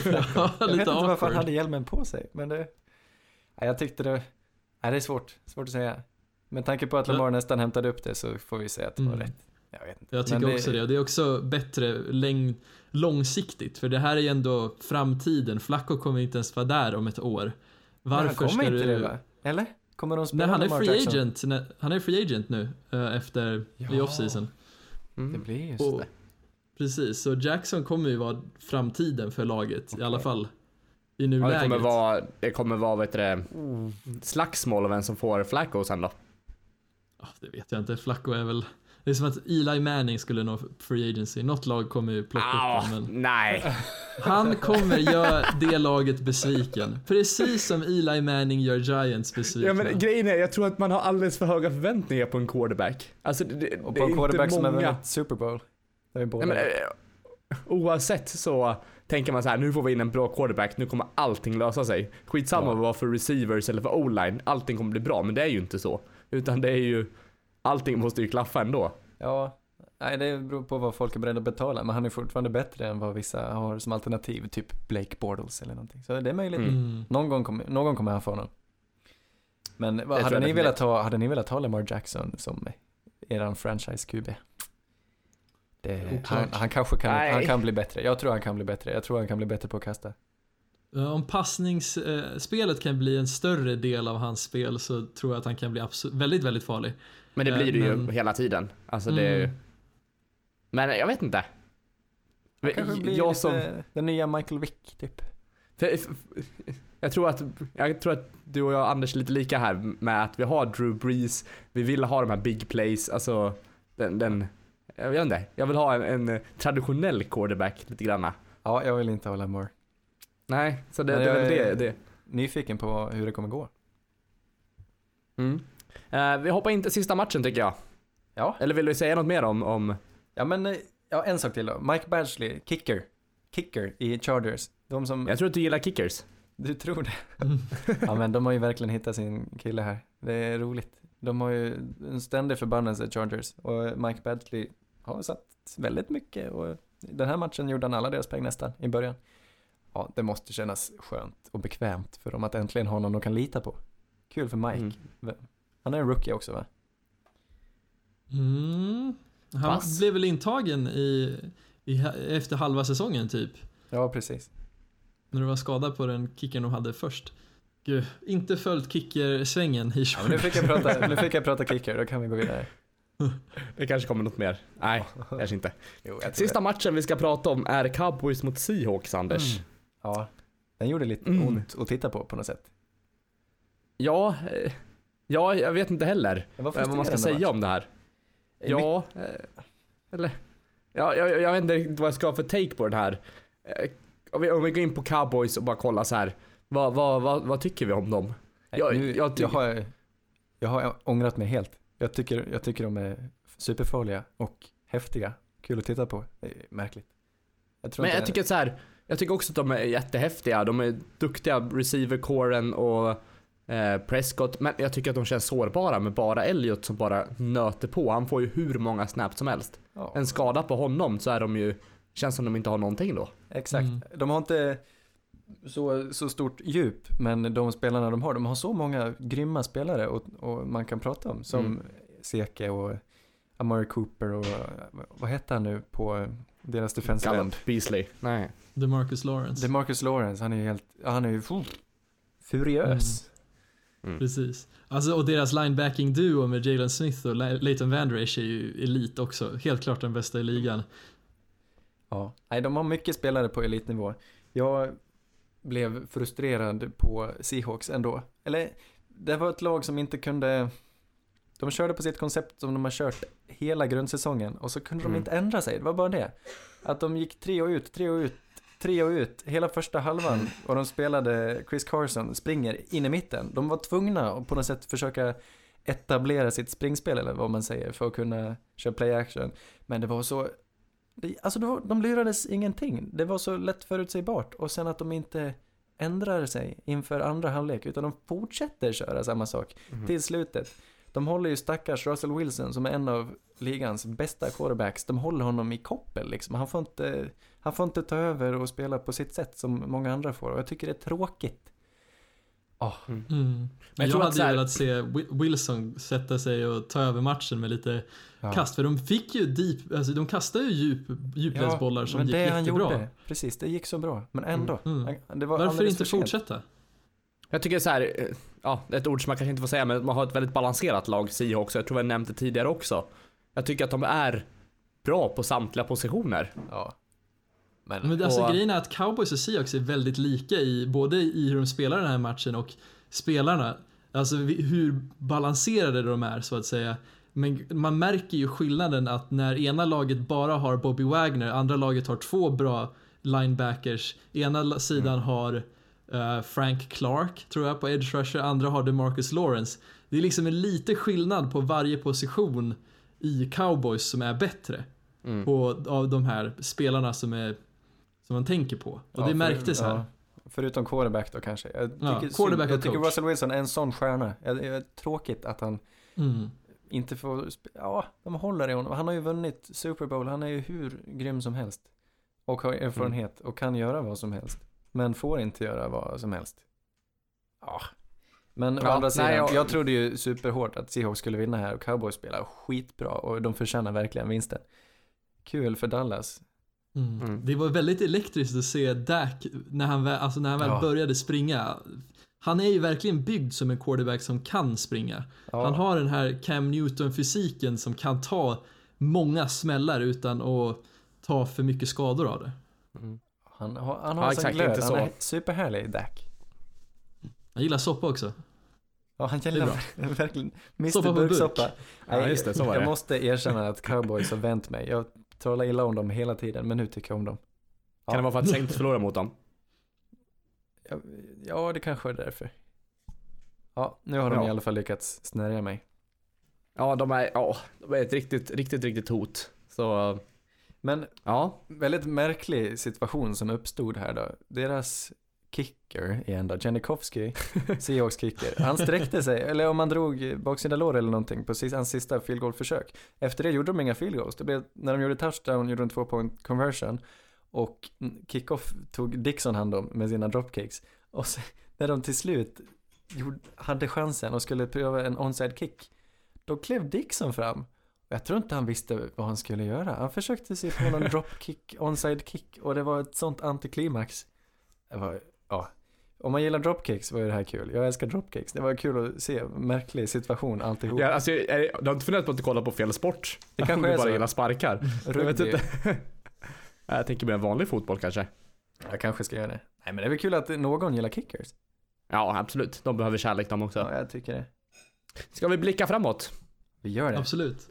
ja, Jag vet inte varför han hade hjälmen på sig, men det... Nej, jag tyckte det... Nej, det är svårt. Svårt att säga. Med tanke på att Ja. Lamar nästan hämtade upp det så får vi säga att det var Mm. rätt. Jag vet inte. Jag tycker Men också det. Och det är också bättre läng- långsiktigt, för det här är ju ändå framtiden. Flacco kommer inte ens vara där om ett år. Varför han kommer ska inte du... det va? Eller? Kommer de spela Nej, han är Lamar free Jackson? agent. när- Han är free agent nu eh, efter i Ja. off-season. Det Mm. blir just Och, det. precis, så Jackson kommer ju vara framtiden för laget i Okej. alla fall. I Ja, nuläget. det kommer vara, det kommer vara, vet du det, slagsmål om vem som får Flacco sen då. Ja, det vet jag inte. Flacco är väl... Det är som att Eli Manning skulle nå free agency. Något lag kommer ju plocka Ah, upp honom, men nej. han kommer göra det laget besviken. Precis som Eli Manning gör Giants besvikna. Ja men grejen är, jag tror att man har alldeles för höga förväntningar på en quarterback. Alltså det, det, Och det på är en quarterback inte som har många. vunnit Super Bowl. Vi båda... Nej, men, eh, oavsett så tänker man så här, nu får vi in en bra quarterback, nu kommer allting lösa sig. Skitsamma Ja. vad det för receivers eller för o-line, allting kommer bli bra, men det är ju inte så. Utan det är ju, allting måste ju klaffa ändå. Ja, nej det beror på vad folk är beredda att betala, men han är fortfarande bättre än vad vissa har som alternativ, typ Blake Bortles eller någonting. Så det är möjligt. Mm. Mm. Någon, gång kommer, någon gång kommer han få honom. Men vad, hade, ni velat ha, hade ni velat ha Lamar Jackson som eran franchise-QB? Han, han kanske kan, Nej. han kan bli bättre. Jag tror han kan bli bättre. Jag tror han kan bli bättre på att kasta. Om passningsspelet kan bli en större del av hans spel så tror jag att han kan bli väldigt, väldigt farlig. Men det Eh, blir det ju men- hela tiden. Alltså det är ju... Mm. Men jag vet inte. Det kanske blir jag lite som... den nya Michael Wick typ. Jag, tror att, jag tror att du och jag Anders är lite lika här med att vi har Drew Brees, vi vill ha de här big plays, alltså den, den jag vet inte, jag vill ha en, en traditionell quarterback lite granna. Ja, jag vill inte ha Lamar. Nej, så det, det är väl det. det. Nyfiken på hur det kommer gå. Mm. Eh, vi hoppar in till sista matchen tycker jag. Ja, Eller vill du säga något mer om, om ja men eh, ja, en sak till då. Mike Badgley, kicker. Kicker i Chargers. De som, jag tror att du gillar kickers. du tror det? Mm. Ja men de har ju verkligen hittat sin kille här. Det är roligt. De har ju en ständig förbannelse Chargers och Mike Badgley har satt väldigt mycket och den här matchen gjorde han alla deras poäng nästan i början. Ja, det måste kännas skönt och bekvämt för dem att äntligen ha någon de kan lita på. Kul för Mike. Mm. Han är en rookie också va? Mm. Han Pass. blev väl intagen i, i, efter halva säsongen typ. Ja, precis. När du var skadad på den kicken de hade först. Gud, inte följt kickersvängen i Ja, men nu, fick jag prata, nu fick jag prata kicker, då kan vi gå vidare. Det kanske kommer något mer. Nej, kanske inte. Jo, Sista det. matchen vi ska prata om är Cowboys mot Seahawks, Anders. Mm. Ja, den gjorde lite Mm. ont att titta på på något sätt. Ja, eh, ja, jag vet inte heller eh, vad man ska säga om det här. Ja, eh, eller... Ja, jag, jag vet inte riktigt vad jag ska ha för take på det här. Eh, Om vi, om vi går in på Cowboys och bara kollar så här. Vad, vad, vad, vad tycker vi om dem? Jag- nu, jag jag, har, jag har ångrat mig helt. Jag tycker, jag tycker de är superfarliga och häftiga. Kul att titta på. Är märkligt. Jag Men jag tycker så här. Jag tycker också att de är jättehäftiga. De är duktiga receiver-coren och eh, Prescott. Men jag tycker att de känns sårbara med bara Elliot som bara nöter på. Han får ju hur många snaps som helst. ja, En skada på honom så är de ju, känns som de inte har någonting då. Exakt. Mm. De har inte så, så stort djup, men de spelarna de har, de har så många grymma spelare och, och man kan prata om. Som Mm. Seke och Amari Cooper och vad hette han nu på deras defensive end? Beasley. Nej. DeMarcus Lawrence. DeMarcus Lawrence, han är ju helt, han är ju fuh, furiös. Mm. Precis. Alltså, och deras linebacking duo med Jalen Smith och Le- Leighton Vander Esch är ju elit också. Helt klart den bästa i ligan. Ja, nej de har mycket spelare på elitnivå. Jag blev frustrerad på Seahawks ändå. Eller, det var ett lag som inte kunde... De körde på sitt koncept som de har kört hela grundsäsongen och så kunde Mm. de inte ändra sig. Det var bara det. Att de gick tre och ut, tre och ut, tre och ut hela första halvan och de spelade Chris Carson, springer in i mitten. De var tvungna att på något sätt försöka etablera sitt springspel eller vad man säger för att kunna köra play action. Men det var så det, alltså det var, de lurades ingenting. Det var så lätt förutsägbart. Och sen att de inte ändrar sig inför andra halvlek, utan de fortsätter köra samma sak Mhm. till slutet. De håller ju stackars Russell Wilson som är en av ligans bästa quarterbacks. De håller honom i koppel liksom. Han får inte, han får inte ta över och spela på sitt sätt som många andra får. Och jag tycker det är tråkigt. Ah, Mm. jag jag tror att hade så här- ju velat se Wi- Wilson sätta sig och ta över matchen med lite ja. kast. För de fick ju deep, alltså de kastade ju djup, djupledsbollar som men gick det han jättebra. gjorde, precis, det gick så bra. Men ändå. Mm. Han- Det var Varför inte fortsätta? Jag tycker så här, eh, ja, ett ord som man kanske inte får säga, men man har ett väldigt balanserat lag, Seahawks. Jag tror jag nämnt det tidigare också. Jag tycker att de är bra på samtliga positioner. Ja. Men, Men alltså Och- grejen är att Cowboys och Seahawks är väldigt lika i både i hur de spelar den här matchen och spelarna. Alltså hur balanserade de är så att säga. Men man märker ju skillnaden att när ena laget bara har Bobby Wagner, andra laget har två bra linebackers. Ena sidan har eh, Frank Clark, tror jag, på edge rusher. Andra har DeMarcus Lawrence. Det är liksom en lite skillnad på varje position i Cowboys som är bättre. Mm. På, av de här spelarna som, är, som man tänker på. Och Ja, det för- märktes här. ja. Förutom quarterback då kanske. Jag Ja, tycker, quarterback jag tycker. Russell Wilson är en sån stjärna. Jag- Det är tråkigt att han Mm. inte får, ja, de håller i honom. Han har ju vunnit Super Bowl, han är ju hur grym som helst. Och har erfarenhet och kan göra vad som helst. Men får inte göra vad som helst. Ja. Men å Ja, andra sidan, nej, jag... jag- trodde ju superhårt att Seahawks skulle vinna här och Cowboys spelar skitbra och de förtjänar verkligen vinsten. Kul för Dallas. Mm. Mm. Det var väldigt elektriskt att se Dak när han väl, alltså när han väl Ja. började springa. Han är ju verkligen byggd som en quarterback som kan springa. Ja. Han har den här Cam Newton-fysiken som kan ta många smällar utan att ta för mycket skador av det. Han, har- han har Ja, sån glöd, inte han så. är superhärlig Dak. Jag gillar soppa också. Ja, han gillar verkligen Mr Soppa på burk. Burksoppa. Ja, just det, så var jag det. måste erkänna att cowboys har vänt mig. Jag talar illa om dem hela tiden, men nu tycker jag om dem. Kan det vara för att Saints förlorar mot dem? Ja, ja, det kanske är därför. Ja, nu har de Ja. i alla fall lyckats snärja mig. Ja, de är, ja, de är ett riktigt, riktigt, riktigt hot. Så, Men ja. väldigt märklig situation som uppstod här då. Deras kicker igen då, Janikowski, Seahawks kicker. Han sträckte sig, eller om man drog baksida lår eller någonting på hans sista field goal försök. Efter det gjorde de inga field goals. Det blev, när de gjorde touchdown gjorde de två point conversion. Och kickoff tog Dixon hand om med sina dropkicks. Och så, när de till slut gjorde, hade chansen och skulle pröva en onside kick. Då klev Dixon fram. Jag tror inte han visste vad han skulle göra. Han försökte sig på någon dropkick, onside kick och det var ett sånt antiklimax. Det var, ja. Om man gillar dropkicks var ju det här kul. Jag älskar dropkicks. Det var kul att se. Märklig situation alltihop. ja alltså, är, du har inte funderat på att du kollar på fel sport? Det kanske du är bara så. gillar sparkar. Jag vet inte. jag tänker mer vanlig fotboll kanske. Jag kanske ska göra det. Nej men det är väl kul att någon gillar kickers. Ja, absolut. De behöver kärlek de också. Ja, jag tycker det. Ska vi blicka framåt? Vi gör det. Absolut.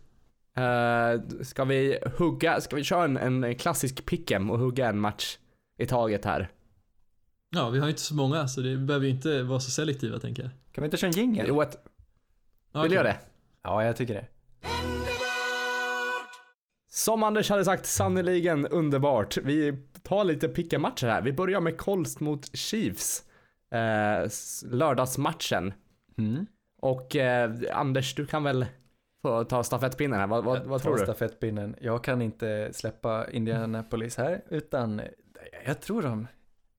Uh, ska vi hugga, ska vi köra en, en klassisk pick'em och hugga en match i taget här? Ja, vi har ju inte så många så det behöver ju inte vara så selektiva tänker jag. Kan vi inte köra en jingle? Jo, Ja, vill du göra det? Ja, jag tycker det. Som Anders hade sagt, sannerligen underbart. Vi tar lite pick'em-matcher här. Vi börjar med Colts mot Chiefs. Eh, lördagsmatchen. Mm. Och eh, Anders, du kan väl få ta stafettpinnen här. Vad, vad, vad tror du? stafettpinnen. Jag kan inte släppa Indianapolis här, utan jag tror de...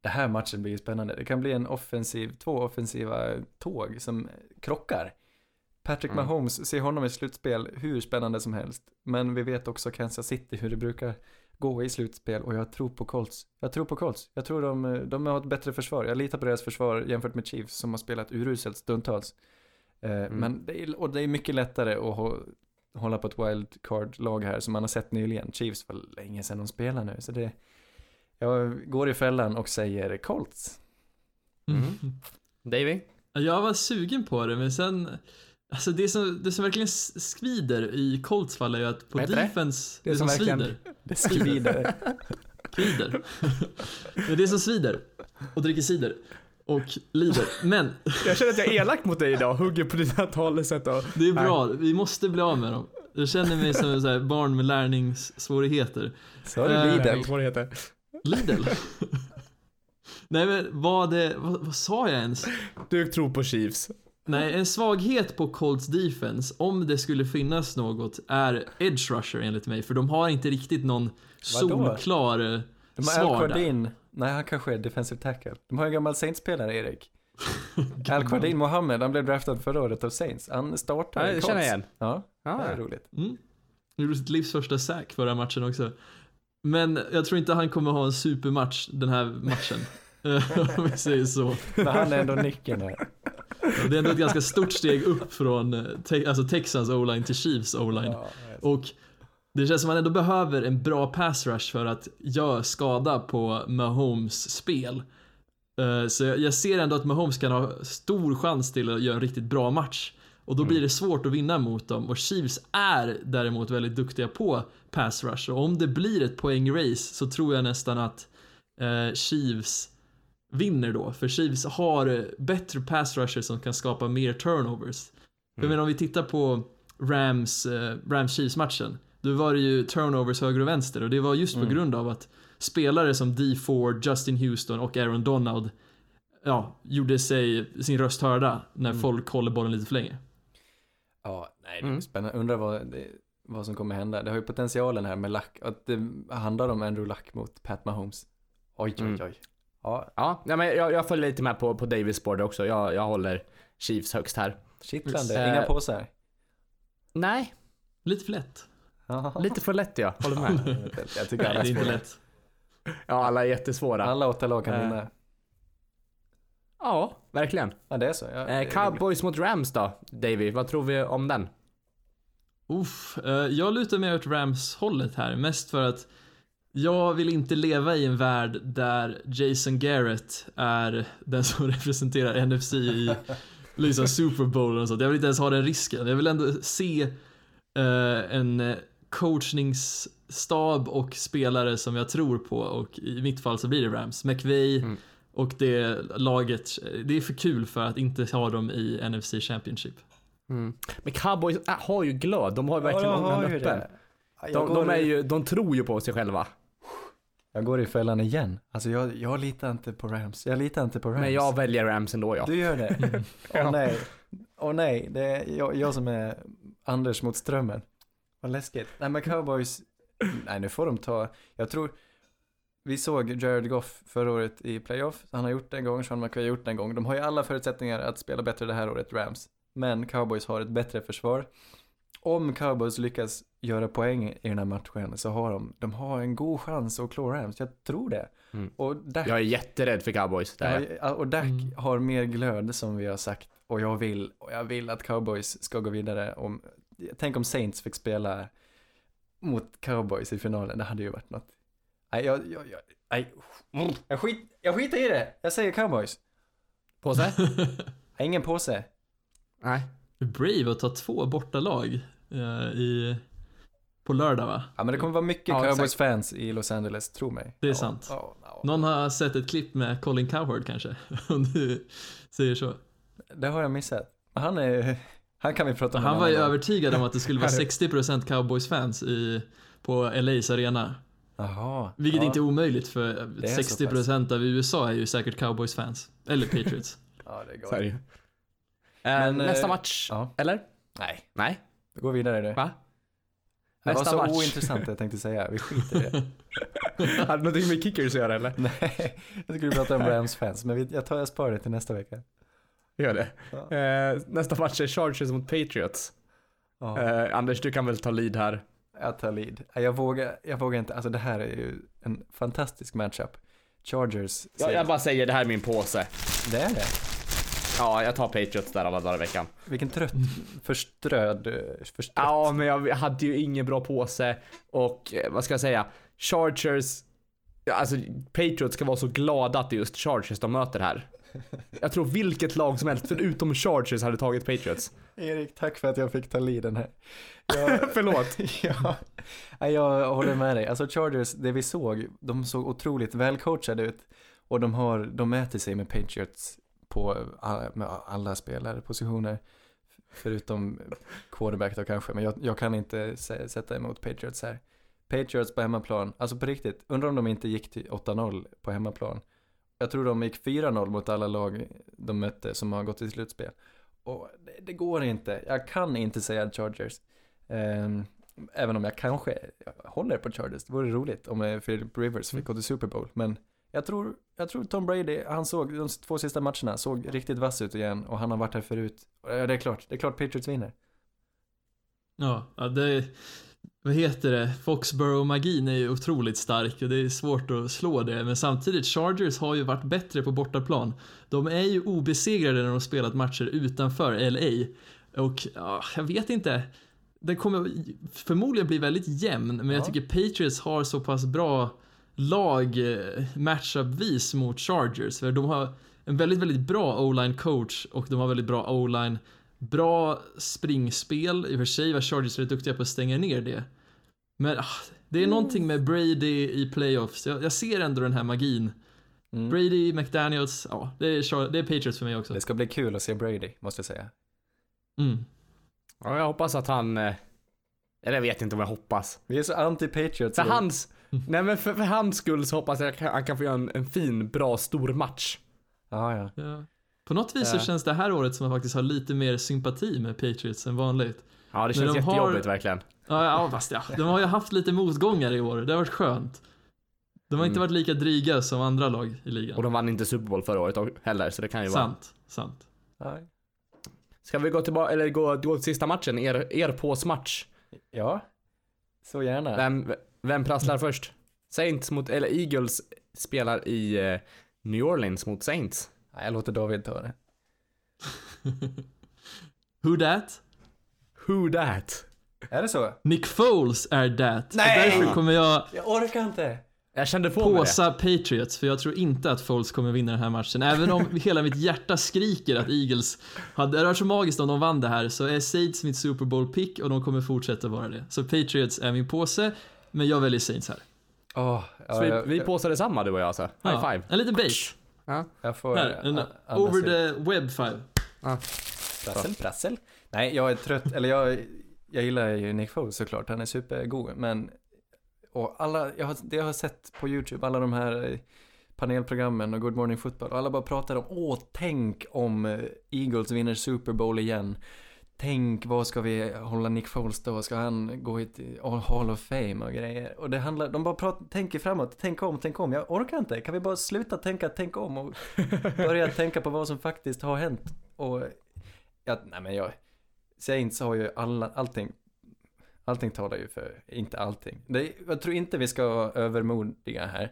Det här matchen blir ju spännande. Det kan bli en offensiv, två offensiva tåg som krockar. Patrick Mm. Mahomes, se honom i slutspel hur spännande som helst. Men vi vet också Kansas City hur det brukar gå i slutspel och jag tror på Colts. Jag tror på Colts. Jag tror de, de har ett bättre försvar. Jag litar på deras försvar jämfört med Chiefs som har spelat uruselt stundtals. Eh, Men det är, och det är mycket lättare att hå- hålla på ett wildcard-lag här som man har sett nyligen. Chiefs var länge sedan de spelar nu. Så det, jag går i fällan och säger Colts. Mm. Davy? Jag var sugen på det men sen Alltså det som, det som verkligen s- svider i Colts fall är ju att på Vad heter det? defense, Det det, som som, svider, Det skrider. kvider. det är det som svider och dricker cider och lider. Men Jag känner att jag är elak mot dig idag. Hugger på dina talesätt och... det är bra, vi måste bli av med dem. Jag känner mig som så här barn med lärningssvårigheter. Så du Eh, Lidl. Lidl. Nej men vad, det, vad, vad sa jag ens? Du tror på Chiefs. Nej, en svaghet på Colts defense, om det skulle finnas något, är edge rusher enligt mig. För de har inte riktigt någon Vadå? solklar eh, De Al svar där. Quardin. Nej, han kanske är defensive tackle. De har en gammal Saints-spelare, Erik. Al Quardin Mohammed, han blev draftad förra året av Saints. Han startar Ja, i det känner jag Colts. igen. Ja, Ja, det är roligt. Mm. Han gjorde sitt livs första sack förra matchen också. Men jag tror inte han kommer ha en supermatch den här matchen. Eh, Om vi säger så. Men han är ändå nyckeln här. Det är ändå ett ganska stort steg upp från eh, te- alltså Texans o-line till Chiefs o-line. Ja, Och det känns som att man ändå behöver en bra pass rush för att göra skada på Mahomes spel. Eh, Så jag jag ser ändå att Mahomes kan ha stor chans till att göra en riktigt bra match. Och då blir det svårt att vinna mot dem. Och Chiefs är däremot väldigt duktiga på pass rush. Och om det blir ett poängrace så tror jag nästan att eh, Chiefs vinner då. För Chiefs har bättre pass rushers som kan skapa mer turnovers. För jag menar om vi tittar på Rams, eh, Rams Chiefs matchen. Då var det ju turnovers höger och vänster och det var just på Mm. grund av att spelare som D Ford, Justin Houston och Aaron Donald ja, gjorde sig sin röst hörda när Mm. folk håller bollen lite för länge. Ja, nej, det är Mm. spännande. Undrar vad, det, vad som kommer hända. Det har ju potentialen här med Luck, att det handlar om Andrew Luck mot Pat Mahomes. Oj, oj, Mm. oj. Ja, Ja, nej, men jag, jag följer lite med på, på Davis spår där också. Jag, jag håller Chiefs högst här. kittlande. Eh, Inga påsar. Nej, Lite för lätt. Ja. lite för lätt jag håller med. Jag tycker Nej, alla det är inte lätt. Ja, alla är jättesvåra. Alla åtta lag kan Eh, vinna. Ja, verkligen. Ja, det är så. Ja, det Eh, är Cowboys mot Rams då, Davy. Vad tror vi om den? Uff, eh, jag lutar mig åt Rams-hållet här, mest för att jag vill inte leva i en värld där Jason Garrett är den som representerar NFC i liksom Super Bowl och sånt. Jag vill inte ens ha den risken. Jag vill ändå se eh, en coachningsstab och spelare som jag tror på och i mitt fall så blir det Rams. McVay Mm. Och det laget, det är för kul för att inte ha dem i NFC Championship. Mm. Men Cowboys äh, har ju glöd. De har ju Ja, verkligen har ångan öppen. Ja, De, de, är ju, de tror ju på sig själva. jag går i fällan igen. Alltså jag, jag litar inte på Rams. Jag litar inte på Rams. Men jag väljer Rams ändå ja. Du gör det? Mm. Åh nej. Åh nej, det är jag, jag som är Anders mot strömmen. Vad läskigt. Nej men cowboys, nej nu får de ta, jag tror, vi såg Jared Goff förra året i playoff, han har gjort det en gång, Sean McVay har gjort det en gång. De har ju alla förutsättningar att spela bättre det här året, Rams. Men cowboys har ett bättre försvar. Om cowboys lyckas göra poäng i den här matchen så har de, de har en god chans att klå Rams, jag tror det. Mm. Och Dak Jag är jätterädd för Cowboys. Det är. jag. Ja, och Dak Mm. har mer glöd som vi har sagt. Och jag vill, och jag vill att cowboys ska gå vidare. Om, tänk om Saints fick spela mot cowboys i finalen. Det hade ju varit något. Nej, jag, jag, jag, nej. Jag, skit, jag skiter i det. Jag säger cowboys. Påse? Nej, ingen påse. Nej. Brave att ta två bortalag eh, i, på lördag va? Ja, men det kommer vara mycket Ja, cowboys-fans i Los Angeles, tro mig. Det är Ja, sant. ja, ja. Någon har sett ett klipp med Colin Cowherd kanske, om du säger så. Det har jag missat. Han är, han kan vi prata om. Han var ju övertygad om att det skulle vara Här är- 60% Cowboys-fans i, på LAs arena. Jaha. Vilket ja. inte är omöjligt för är så 60% av USA är ju säkert Cowboys-fans. Eller Patriots. Ja, det går. Ju. Men, Eh, nästa match, ja. eller? Nej, Nej. vi går vidare nu. Va? Det var så match. ointressant jag tänkte säga. Vi skiter i det. Hade det någonting med kickers att göra eller? Nej, jag skulle prata om Rams fans, men jag tar jag sparar det till nästa vecka. Gör det. Ja. Eh, nästa match är Chargers mot Patriots. Ja, Eh, Anders, du kan väl ta lead här. Jag tar lead. Jag vågar, jag vågar inte, alltså det här är ju en fantastisk matchup. Chargers, Ja, jag bara säger, det här är min påse. det är det. Ja, jag tar Patriots där alla dagar i veckan. Vilken trött, förströd, eh, förstrött. Ja, men jag hade ju ingen bra påse och eh, vad ska jag säga? Chargers, alltså Patriots ska vara så glada att det är just Chargers de möter här. Jag tror vilket lag som helst förutom Chargers hade tagit Patriots. Erik, tack för att jag fick ta leaden här. Jag, Förlåt. ja, jag håller med dig. Alltså Chargers, det vi såg, de såg otroligt välcoachade ut. Och de har, de mäter sig med Patriots på alla, med alla spelare, positioner. Förutom quarterback då kanske, men jag, jag kan inte sä- sätta emot Patriots här. Patriots på hemmaplan, alltså på riktigt, undrar om de inte gick till 8-0 på hemmaplan. Jag tror de gick 4-0 mot alla lag de mötte som har gått till slutspel. Och det, det går inte, jag kan inte säga Chargers. Ehm, även om jag kanske håller på Chargers, det vore roligt om eh, Philip Rivers fick gå till Super Bowl. Men jag tror, jag tror Tom Brady, han såg de två sista matcherna, såg riktigt vass ut igen och han har varit här förut. Ja, det är klart, det är klart Patriots vinner. Ja, ja det... Vad heter det? Foxborough-magin är ju otroligt stark och det är svårt att slå det. Men samtidigt, Chargers har ju varit bättre på bortaplan. De är ju obesegrade när de spelat matcher utanför LA. Och ja, jag vet inte. Den kommer förmodligen bli väldigt jämn, men jag Ja. tycker Patriots har så pass bra lag eh, matchup-vis mot Chargers. För de har en väldigt, väldigt bra o-line coach och de har väldigt bra o-line Bra springspel, i och för sig var Chargers rätt duktiga på att stänga ner det. Men ah, det är någonting med Brady i playoffs, jag, jag ser ändå den här magin. Mm. Brady, McDaniels, ja, det är, det är Patriots för mig också. Det ska bli kul att se Brady, måste jag säga. Mm. Ja, jag hoppas att han, eh, eller jag vet inte om jag hoppas. Vi är så anti-Patriots. För hans, nej men för, för hans skull så hoppas jag att han kan få göra en, en fin, bra, stor match. Ja, ja. Ja. På något vis så Ja. känns det här året som att jag faktiskt har lite mer sympati med Patriots än vanligt. Ja, det känns de har- jättejobbigt verkligen. Ja, ja fast ja, de har ju haft lite motgångar i år, det har varit skönt. De har inte Mm. varit lika dryga som andra lag i ligan. Och de vann inte Super Bowl förra året heller, så det kan ju vara. Sant, sant. Ska vi gå tillbaka, eller gå, gå till sista matchen, er, er påsmatch? ja. så gärna. Vem, vem prasslar först? Saints mot, eller Eagles spelar i eh, New Orleans mot Saints. Jag låter David ta det. Who that? Who that? Är det så? Nick Foles är that. Nej! Och därför kommer jag Jag orkar inte. Jag kände på påsa Patriots, för jag tror inte att Foles kommer vinna den här matchen. Även om hela mitt hjärta skriker att Eagles hade, det hade varit så magiskt om de vann det här, så är Saints mitt Super Bowl-pick och de kommer fortsätta vara det. Så Patriots är min påse, men jag väljer Saints här. Åh, ja, Så vi, jag, vi påsade samma du och jag alltså. High Ja, five. En liten base. Ja. jag får Här, en a- over the web five. Prassel, prassel. Nej, jag är trött, eller jag, jag gillar ju Nick Foles såklart, han är supergod, men och alla, jag har, det jag har sett på YouTube, alla de här eh, panelprogrammen och Good Morning Football, och alla bara pratar om, åh, tänk om eh, Eagles vinner Super Bowl igen. Tänk, vad ska vi hålla Nick Foles då? Ska han gå hit i eh, Hall of Fame och grejer? Och det handlar, de bara pratar, tänker framåt, tänk om, tänk om. Jag orkar inte, kan vi bara sluta tänka tänk om och börja tänka på vad som faktiskt har hänt? Och, ja, nej men jag, Saints har ju alla, allting, allting talar ju för, inte allting. Det, jag tror inte vi ska vara övermodiga här.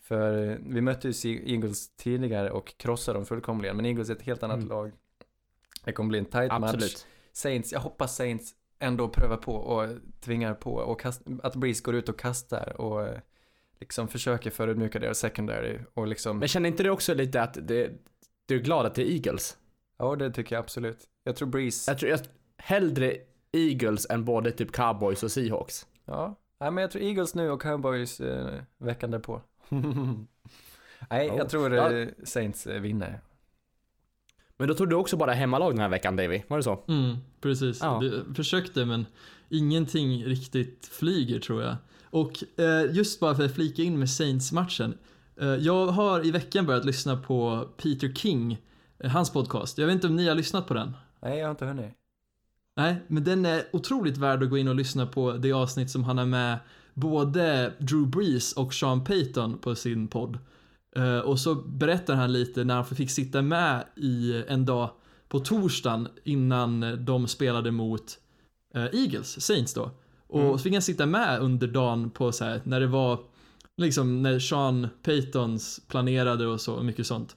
För eh, vi mötte ju Eagles tidigare och krossade dem fullkomligen, men Eagles är ett helt annat Mm. lag. Det kommer bli en tight match. Absolut. Saints, jag hoppas Saints ändå prövar på och tvingar på och kast, att Breeze går ut och kastar och eh, liksom försöker förödmjuka deras secondary och liksom, Men känner inte du också lite att det, du är glad att det är Eagles? ja det tycker jag absolut. Jag tror Breeze, Jag tror jag, hellre Eagles än både typ Cowboys och Seahawks. ja, nej men jag tror Eagles nu och Cowboys eh, veckan därpå. nej, Oh. jag tror eh, Saints eh, vinner. Men då tog du också bara hemmalag den här veckan Davy, var det så? Mm, precis. Ja. Det, försökte men ingenting riktigt flyger tror jag. Och eh, just bara för att flika in med Saints-matchen. Eh, jag har i veckan börjat lyssna på Peter King, eh, hans podcast. Jag vet inte om ni har lyssnat på den? Nej, jag har inte hunnit. Nej, men den är otroligt värd att gå in och lyssna på det avsnitt som han är med både Drew Brees och Sean Payton på sin podd. Eh, och så berättar han lite när han fick sitta med i en dag på torsdagen innan de spelade mot eh, Eagles, Saints då. Och Mm. så fick han sitta med under dagen på så här, när det var liksom när Sean Paytons planerade och så mycket sånt.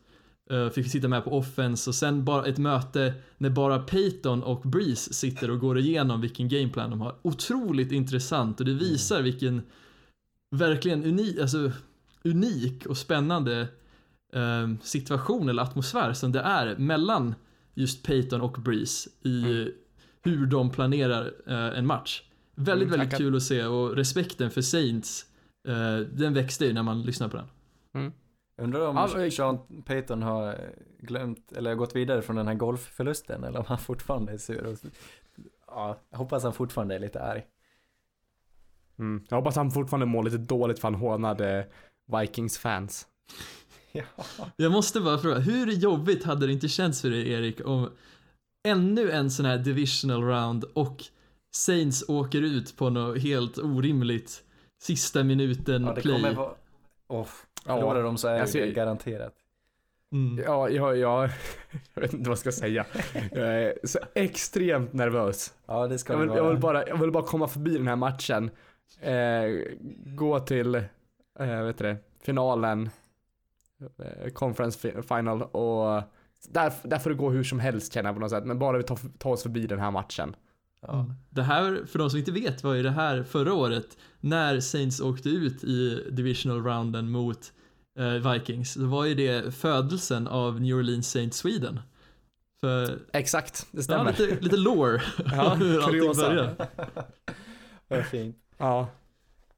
Uh, fick sitta med på offense och sen bara ett möte när bara Payton och Breeze sitter och går igenom vilken gameplan de har. Otroligt intressant och det visar vilken verkligen unik, alltså, unik och spännande eh, situation eller atmosfär som det är mellan just Payton och Breeze i Mm. hur de planerar eh, en match. Väldigt, Mm, väldigt kul att se och respekten för Saints, eh, den växte ju när man lyssnar på den. Undrar om men- Sean Payton har glömt, eller gått vidare från den här golfförlusten, eller om han fortfarande är sur. Och, ja, jag hoppas han fortfarande är lite arg. Mm. Jag hoppas han fortfarande mår lite dåligt för han hånade Vikings fans. Ja. Jag måste bara fråga, hur jobbigt hade det inte känts för dig Erik om ännu en sån här divisional round och Saints åker ut på något helt orimligt sista minuten Ja, det play? kommer vara... Oh, förlorar de så är Alltså, det garanterat. Mm. Ja, ja, ja, jag vet inte vad jag ska säga. Jag är så extremt nervös. Ja, det ska Jag vill, vara. jag vill, bara, jag vill bara komma förbi den här matchen. Eh, gå till, eh, vet du det, finalen, eh, conference fi- final och där, där får det gå hur som helst känner jag på något sätt. Men bara vi tar, tar oss förbi den här matchen. Ja. Det här, för de som inte vet, var ju det här förra året när Saints åkte ut i divisional rounden mot eh, Vikings. Då var ju det födelsen av New Orleans Saints Sweden. För, Exakt, det ja, stämmer. lite, lite lore Ja, hur allting kuriosa. började. Vad fint. Ja,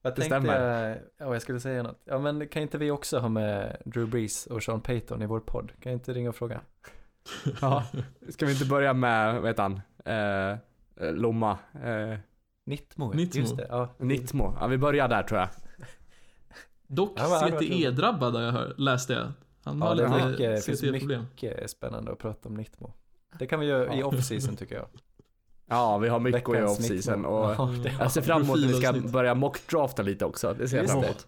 Jag Det tänkte, stämmer. ja jag skulle säga något. Ja men kan inte vi också ha med Drew Brees och Sean Payton i vår podd? Kan jag inte ringa och fråga? ja. Ska vi inte börja med, vad heter han, eh, Lomma, eh, Nittmo, Nittmo. just det. Ja. Nittmo. Ja, vi börjar där tror jag. Dock Ja, CTE-drabbad har jag hört, läste jag. Han Ja, har är lite mycket, det finns mycket spännande att prata om Nittmo. Det kan vi göra i Ja. off-season tycker jag. Ja, vi har mycket att göra Veckans off-season och Ja, jag ser fram emot att vi ska börja mock-drafta lite också. Det ser jag fram det. emot.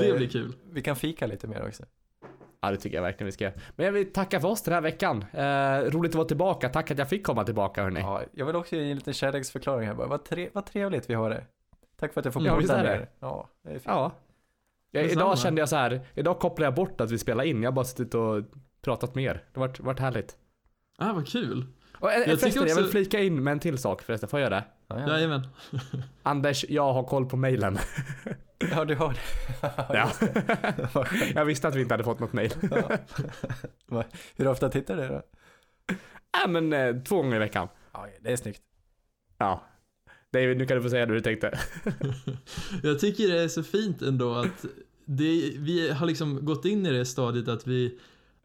Det eh, blir kul. Vi kan fika lite mer också. Ja, det tycker jag verkligen vi ska göra. Men jag vill tacka för oss den här veckan. Eh, roligt att vara tillbaka. Tack att jag fick komma tillbaka hörni. Ja, jag vill också ge en liten kärleksförklaring här bara. Vad, tre, vad trevligt vi har det. Tack för att jag får Ja, podda är med det. er. Ja, det är fint. Ja. Ja, Detsamma. idag kände jag så här, idag kopplade jag bort att vi spelar in. Jag har bara suttit och pratat mer. Det har varit, varit härligt. Ah, vad kul. Och, eh, tycker förresten, jag vill också- flika in med en till sak förresten. Får jag göra det? Ja, ja. Jajamän. Anders, jag har koll på mailen. ja du har det. Ja. jag visste att vi inte hade fått något mail. Va? Hur ofta tittar du då? Ja men eh, två gånger i veckan. Ja, det är snyggt. Ja. David, nu kan du få säga det du tänkte. Jag tycker det är så fint ändå att det, vi har liksom gått in i det stadiet att vi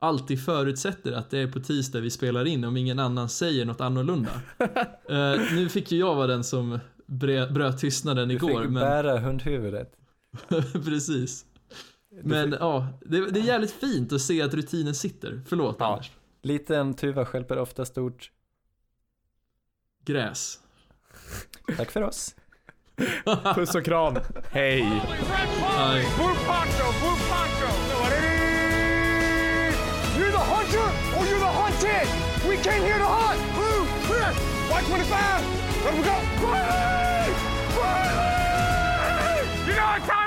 alltid förutsätter att det är på tisdag vi spelar in om ingen annan säger något annorlunda. Eh, nu fick ju jag vara den som bröt tystnaden Du igår, fick men bära hundhuvudet. precis. Du Men fick- ja, det, det är jävligt fint att se att rutinen sitter. Förlåt Ja. Anders. Liten tuva stjälper ofta stort. Gräs. Tack för oss. Puss och kram. Hej. Red 10. We came here to hunt. Blue, clear. White 25. Let we go. Riley! Riley! You know what time